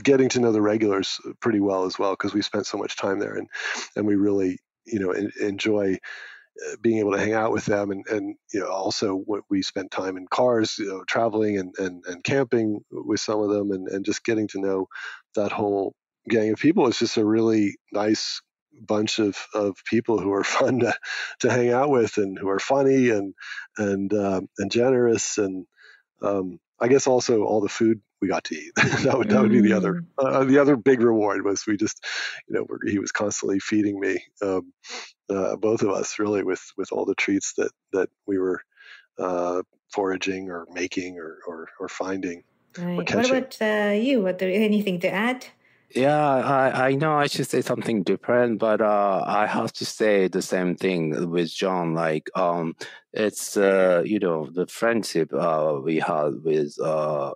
getting to know the regulars pretty well as well because we spent so much time there and and we really you know enjoy uh, being able to hang out with them and and you know also we spent time in cars you know traveling and and, and camping with some of them and and just getting to know that whole gang of people. It's just a really nice bunch of of people who are fun to to hang out with and who are funny and and um, and generous and um, I guess also all the food we got to eat. that would that would be the other mm. uh, the other big reward was we just you know he was constantly feeding me um, uh, both of us really with with all the treats that that we were uh, foraging or making or or, or finding. Right. Or what about uh, you? What there anything to add? Yeah, I, I know I should say something different, but uh, I have to say the same thing with John. Like, um, it's uh, you know the friendship uh, we had with uh,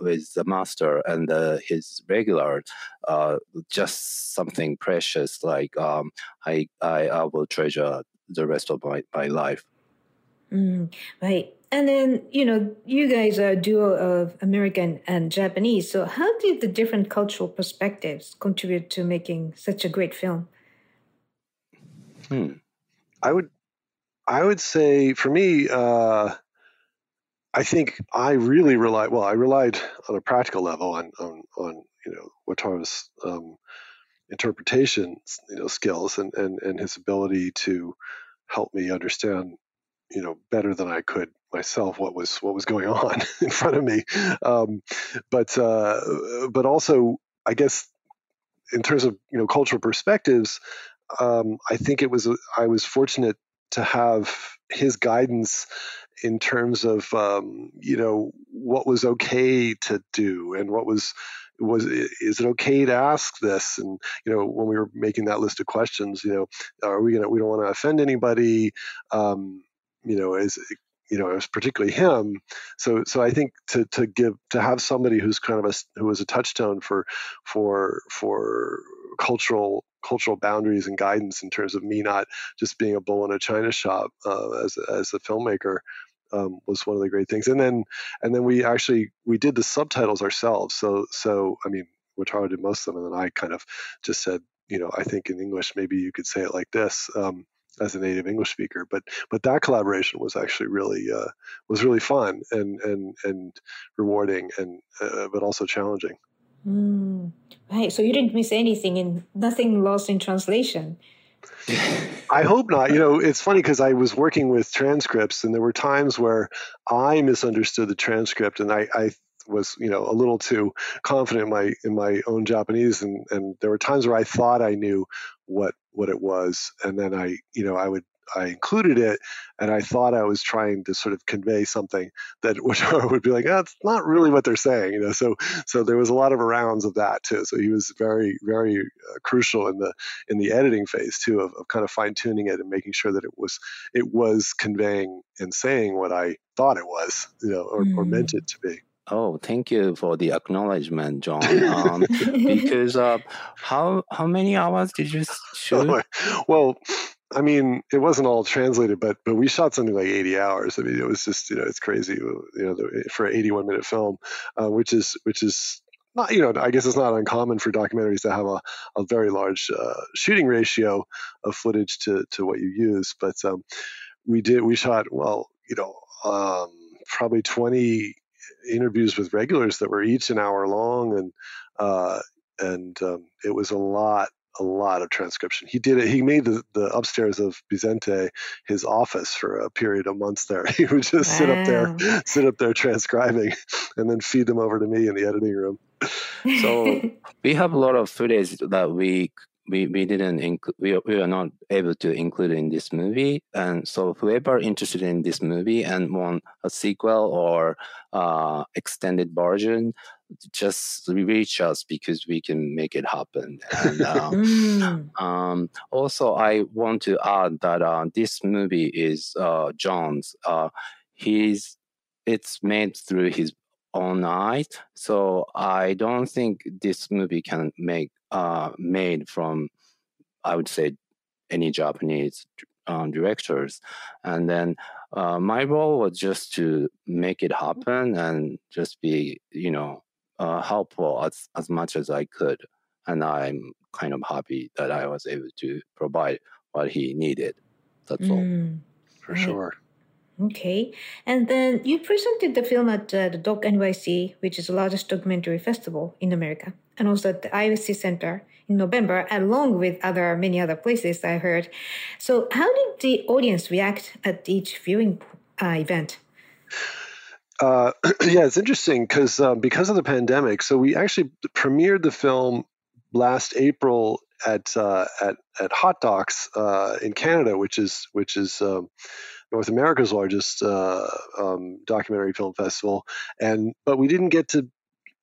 with the master and uh, his regular, uh, just something precious. Like um, I, I, I will treasure the rest of my, my life. Mm, right. And then, you know, you guys are a duo of American and Japanese. So, how did the different cultural perspectives contribute to making such a great film? Hmm. I would, I would say for me, uh, I think I really relied. Well, I relied on a practical level on on, on you know Wataru's um, interpretation, you know, skills and, and and his ability to help me understand, you know, better than I could myself what was what was going on in front of me. Um, but uh, but also, I guess, in terms of you know cultural perspectives, um, I think it was I was fortunate to have his guidance in terms of um, you know what was okay to do and what was was is it okay to ask this and you know when we were making that list of questions you know are we gonna we don't want to offend anybody um, you know is you know it was particularly him so so i think to to give to have somebody who's kind of a who was a touchstone for for for cultural cultural boundaries and guidance in terms of me not just being a bull in a china shop uh, as as a filmmaker um, was one of the great things. And then and then we actually we did the subtitles ourselves. So so I mean, Wataru did most of them, and then I kind of just said, you know, I think in English maybe you could say it like this. Um, as a native English speaker, but but that collaboration was actually really uh, was really fun and and and rewarding and uh, but also challenging. Mm, right. So you didn't miss anything and nothing lost in translation. I hope not. You know, it's funny because I was working with transcripts, and there were times where I misunderstood the transcript, and I, I was, you know, a little too confident in my in my own Japanese, and and there were times where I thought I knew what what it was, and then I, you know, I would I included it, and I thought I was trying to sort of convey something that which would be like, oh, that's not really what they're saying, you know. So so there was a lot of rounds of that too. So he was very very uh, crucial in the in the editing phase too of, of kind of fine tuning it and making sure that it was it was conveying and saying what I thought it was, you know, or, mm. or meant mm. it to be. Oh, thank you for the acknowledgement, John. Um, because uh, how how many hours did you shoot? well, I mean, it wasn't all translated, but but we shot something like 80 hours. I mean, it was just you know it's crazy, you know, for an 81 minute film, uh, which is which is not you know I guess it's not uncommon for documentaries to have a, a very large uh, shooting ratio of footage to to what you use, but um, we did we shot well you know um, probably 20 interviews with regulars that were each an hour long and uh, and um, it was a lot a lot of transcription. He did it. He made the, the upstairs of Bizentei his office for a period of months there. He would just wow. sit up there, sit up there transcribing, and then feed them over to me in the editing room. So we have a lot of footage that we we, we didn't include we, we are not able to include in this movie and so whoever interested in this movie and want a sequel or uh, extended version just reach us because we can make it happen. And uh, mm. um, also, I want to add that uh, this movie is uh, John's. Uh, he's it's made through his own eyes, so I don't think this movie can make uh, made from, I would say, any Japanese um, directors. And then uh, my role was just to make it happen and just be, you know, uh, helpful as, as much as I could. And I'm kind of happy that I was able to provide what he needed. That's mm, all. For right. sure. Okay. And then you presented the film at uh, the Doc NYC, which is the largest documentary festival in America, and also at the IFC Center in November, along with other many other places I heard. So, how did the audience react at each viewing uh, event? Uh, yeah, it's interesting because um, because of the pandemic. So we actually premiered the film last April at uh, at at Hot Docs uh, in Canada, which is which is um, North America's largest uh, um, documentary film festival, and but we didn't get to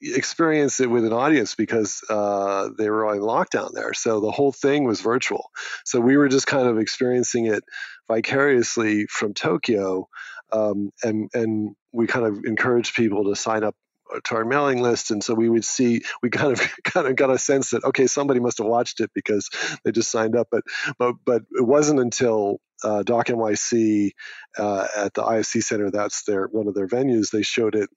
experience it with an audience because uh, they were on lockdown there. So the whole thing was virtual. So we were just kind of experiencing it vicariously from Tokyo, um, and and we kind of encouraged people to sign up to our mailing list and so we would see we kind of kind of got a sense that okay somebody must have watched it because they just signed up but but but it wasn't until uh, doc nyc uh, at the ifc center that's their one of their venues they showed it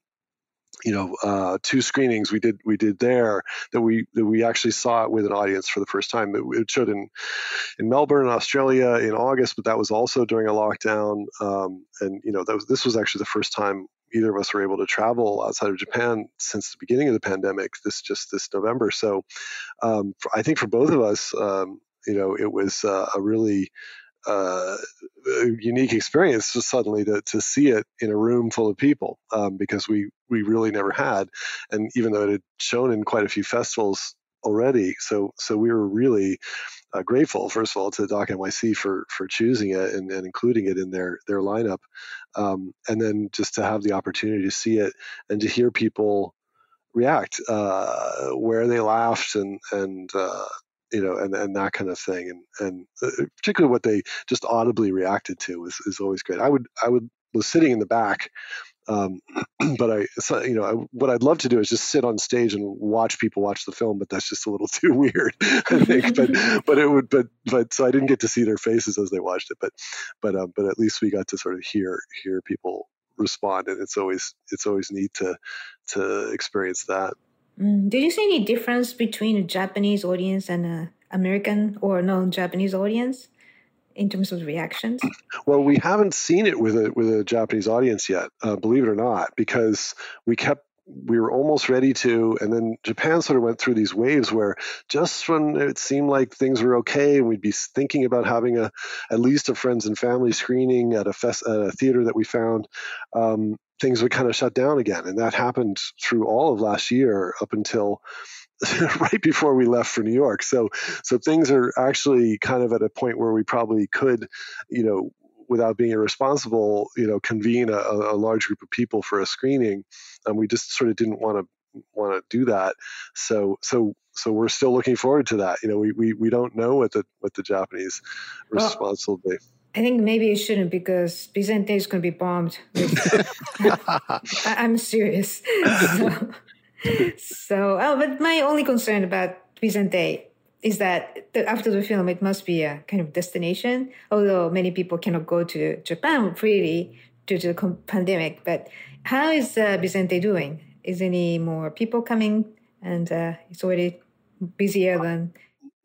you know uh, two screenings we did we did there that we that we actually saw it with an audience for the first time. It, it showed in in Melbourne, Australia, in August, but that was also during a lockdown. Um, and you know was, this was actually the first time either of us were able to travel outside of Japan since the beginning of the pandemic. This just this November. So um, for, I think for both of us, um, you know, it was uh, a really uh, unique experience just suddenly to, to see it in a room full of people um, because we we really never had and even though it had shown in quite a few festivals already so so we were really uh, grateful first of all to doc nyc for for choosing it and, and including it in their their lineup um, and then just to have the opportunity to see it and to hear people react uh, where they laughed and and uh, you know, and, and that kind of thing. And, and uh, particularly what they just audibly reacted to is, is always great. I would, I would, was sitting in the back, um, but I, you know, I, what I'd love to do is just sit on stage and watch people watch the film, but that's just a little too weird, I think. but, but it would, but, but so I didn't get to see their faces as they watched it, but, but, um, but at least we got to sort of hear, hear people respond, and it's always, it's always neat to, to experience that. Mm. Did you see any difference between a Japanese audience and an American or non-Japanese audience in terms of reactions? Well, we haven't seen it with a with a Japanese audience yet, uh, believe it or not, because we kept we were almost ready to, and then Japan sort of went through these waves where just when it seemed like things were okay, and we'd be thinking about having a at least a friends and family screening at a, fest, at a theater that we found, um, things would kind of shut down again. And that happened through all of last year up until right before we left for New York. So so things are actually kind of at a point where we probably could, you know, without being irresponsible, you know, convene a, a large group of people for a screening. And we just sort of didn't want to want to do that. So so so we're still looking forward to that. You know, we we, we don't know what the what the Japanese response well, will be. I think maybe it shouldn't because Bizentei is going to be bombed. I, am serious. So, so oh, but my only concern about Bizentei is that after the film, it must be a kind of destination. Although many people cannot go to Japan freely due to the pandemic, but how is uh, Bizentei doing? Is any more people coming and uh, it's already busier than.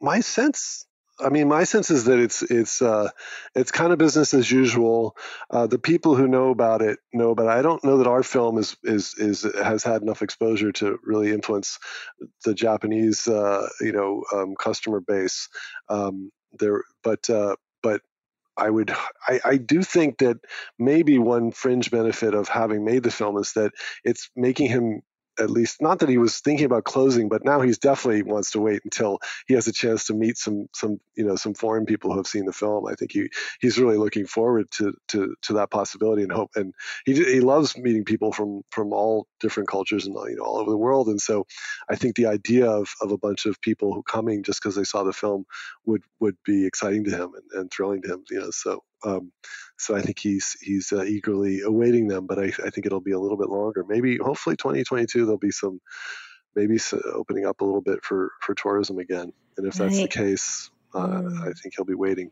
My sense I mean, my sense is that it's it's uh, it's kind of business as usual. Uh, the people who know about it know it. I don't know that our film is is is has had enough exposure to really influence the Japanese uh, you know um, customer base. Um, there, but uh, but I would I, I do think that maybe one fringe benefit of having made the film is that it's making him at least not that he was thinking about closing, but now he's definitely wants to wait until he has a chance to meet some some you know some foreign people who have seen the film. I think he he's really looking forward to to to that possibility and hope. And he he loves meeting people from from all different cultures and you know all over the world. And so I think the idea of of a bunch of people who coming just because they saw the film would would be exciting to him and, and thrilling to him. You know, so um, so I think he's he's uh, eagerly awaiting them, but I, I think it'll be a little bit longer. Maybe hopefully 2022 there'll be some maybe opening up a little bit for for tourism again. And if that's right. the case, uh, mm. I think he'll be waiting.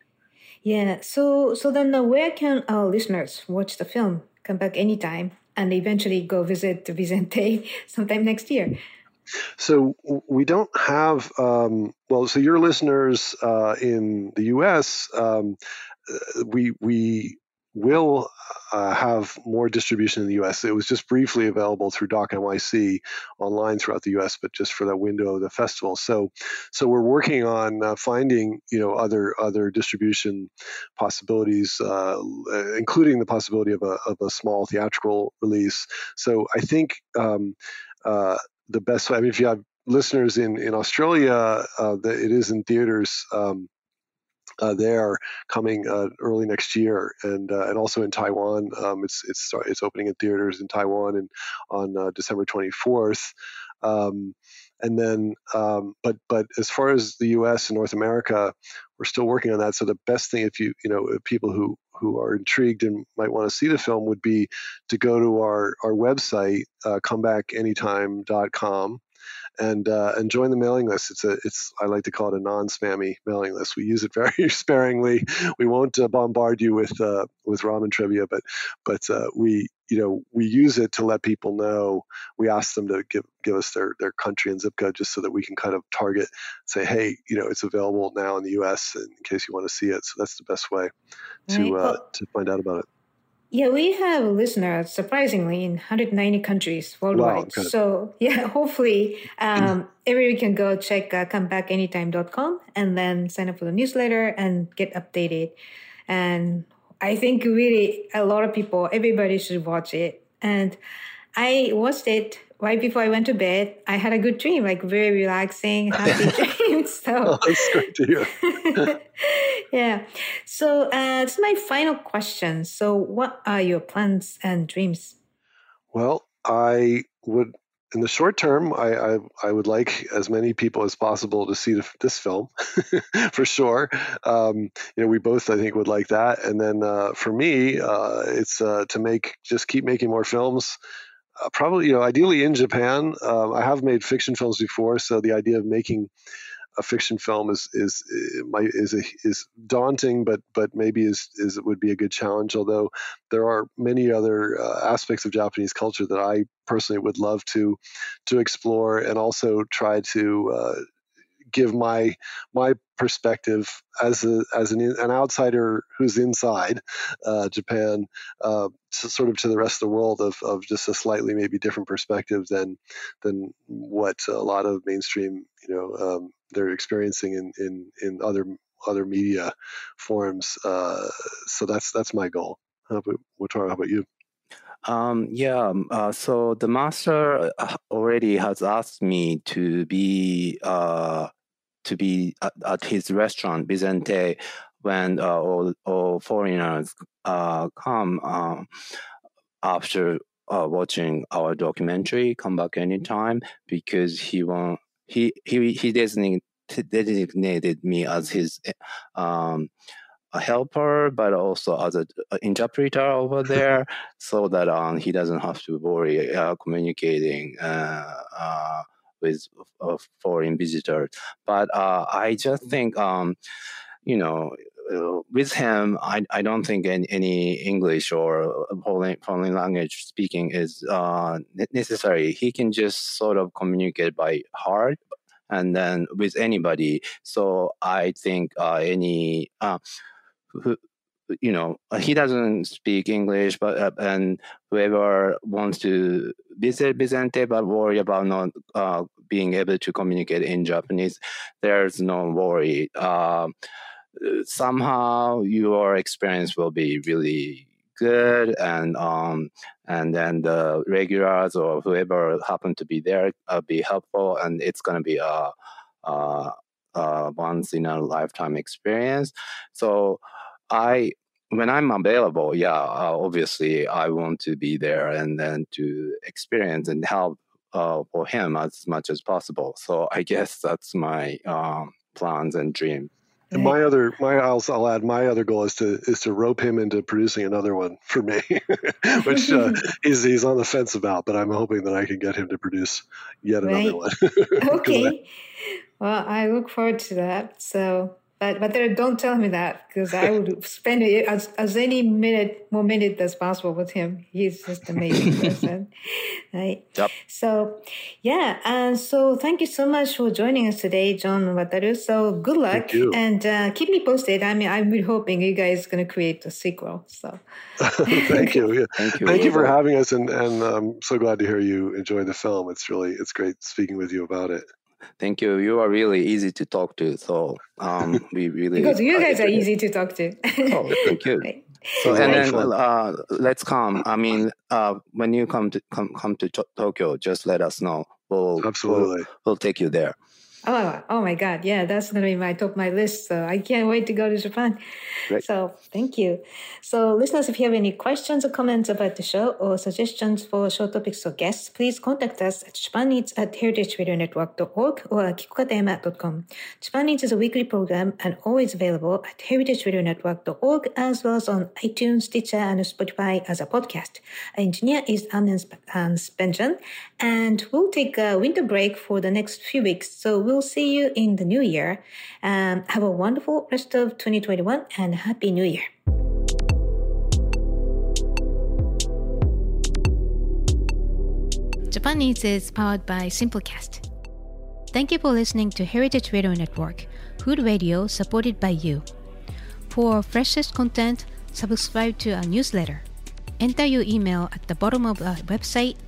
Yeah. So so then uh, where can our listeners watch the film? Come back anytime and eventually go visit Bizentei sometime next year. So we don't have um, well. So your listeners uh, in the U.S. Um, we we will uh, have more distribution in the U.S. It was just briefly available through Doc NYC online throughout the U.S., but just for that window of the festival. So, so we're working on uh, finding you know other other distribution possibilities, uh, including the possibility of a of a small theatrical release. So I think um, uh, the best. I mean, if you have listeners in in Australia, uh, the, it is in theaters. Um, uh, there coming uh, early next year, and uh, and also in Taiwan. Um, it's it's it's opening in theaters in Taiwan and on uh, December 24th. Um, and then, um, but but as far as the U.S. and North America, we're still working on that. So the best thing, if you you know people who who are intrigued and might want to see the film, would be to go to our our website, uh, comebackanytime.com and uh, and join the mailing list. It's a it's I like to call it a non-spammy mailing list. We use it very sparingly. We won't uh, bombard you with uh, with ramen trivia, but but uh, we you know we use it to let people know. We ask them to give give us their their country and zip code just so that we can kind of target, say, hey, you know, it's available now in the U.S. in case you want to see it. So that's the best way to right. Uh, to find out about it. Yeah, we have listeners surprisingly in 190 countries worldwide. Wow, so yeah, hopefully um, everyone can go check uh, comebackanytime.com and then sign up for the newsletter and get updated. And I think really a lot of people, everybody should watch it. And I watched it right before I went to bed, I had a good dream, like very relaxing, happy dreams. So oh, that's great to hear. yeah. So uh, it's my final question. So, what are your plans and dreams? Well, I would, in the short term, I I, I would like as many people as possible to see the, this film, for sure. Um, you know, we both I think would like that. And then uh, for me, uh, it's uh, to make just keep making more films uh, probably you know ideally in Japan. Um, I have made fiction films before, so the idea of making a fiction film is is is is, is daunting, but but maybe is is would be a good challenge. Although there are many other uh, aspects of Japanese culture that I personally would love to to explore and also try to uh, give my my perspective as a as an, an outsider who's inside uh, Japan, uh, to, sort of to the rest of the world of, of just a slightly maybe different perspective than than what a lot of mainstream you know um, they're experiencing in, in in other other media forms. Uh, so that's that's my goal. How about, how about you? Um, yeah, um, uh, so the master uh, already has asked me to be uh, to be at, at his restaurant Bizentei when uh, all, all foreigners uh, come um, after uh, watching our documentary come back anytime because he want he he he designated, me as his um, a helper, but also as an interpreter over there, so that um, he doesn't have to worry uh, communicating uh, uh, with foreign visitors. But uh, I just think, um, you know, uh, with him, I, I don't think any, any English or foreign, foreign language speaking is uh, necessary. He can just sort of communicate by heart and then with anybody. So I think uh, any uh, who, you know he doesn't speak English, but uh, and whoever wants to visit Bizentei but worry about not uh, being able to communicate in Japanese, there's no worry. Somehow your experience will be really good and um and then the regulars or whoever happen to be there uh, be helpful and it's going to be a, a, a, once in a lifetime experience. So i when i'm available yeah uh, obviously i want to be there and then to experience and help uh, for him as much as possible. So i guess that's my um, plans and dream and my other, my I'll, I'll add my other goal is to is to rope him into producing another one for me, which uh, he's he's on the fence about. But I'm hoping that I can get him to produce yet right. another one. okay. Well, I look forward to that. So but but don't tell me that because I would spend as as any minute more minute as possible with him. He's just amazing person, right? Yep. So yeah, and so thank you so much for joining us today, John Wataru. So good luck and uh, keep me posted. I mean, I'm hoping you guys going to create a sequel. So thank you. Yeah. Thank you. Thank you for having us, and and I'm so glad to hear you enjoy the film. It's really it's great speaking with you about it. Thank you. You are really easy to talk to. So um, we really because you guys are easy to talk to. oh, thank you. Right. So and then uh, let's come. I mean, uh, when you come to come come to Tokyo, just let us know. We'll absolutely we'll, we'll take you there. Oh, oh my God. Yeah, that's going to be my top my list. So I can't wait to go to Japan. Great. So thank you. So listeners, if you have any questions or comments about the show or suggestions for show topics or guests, please contact us at japaneats at heritageradionetwork.org or kikokatayama.com. Japan Eats is a weekly program and always available at heritageradionetwork.org as well as on iTunes, Stitcher, and Spotify as a podcast. Our engineer is Anne Spenjan, and we'll take a winter break for the next few weeks. So we'll see you in the new year. Um, have a wonderful rest of 2021 and Happy New Year. Japan Eats is powered by Simplecast. Thank you for listening to Heritage Radio Network, food radio supported by you. For freshest content, subscribe to our newsletter. Enter your email at the bottom of our website,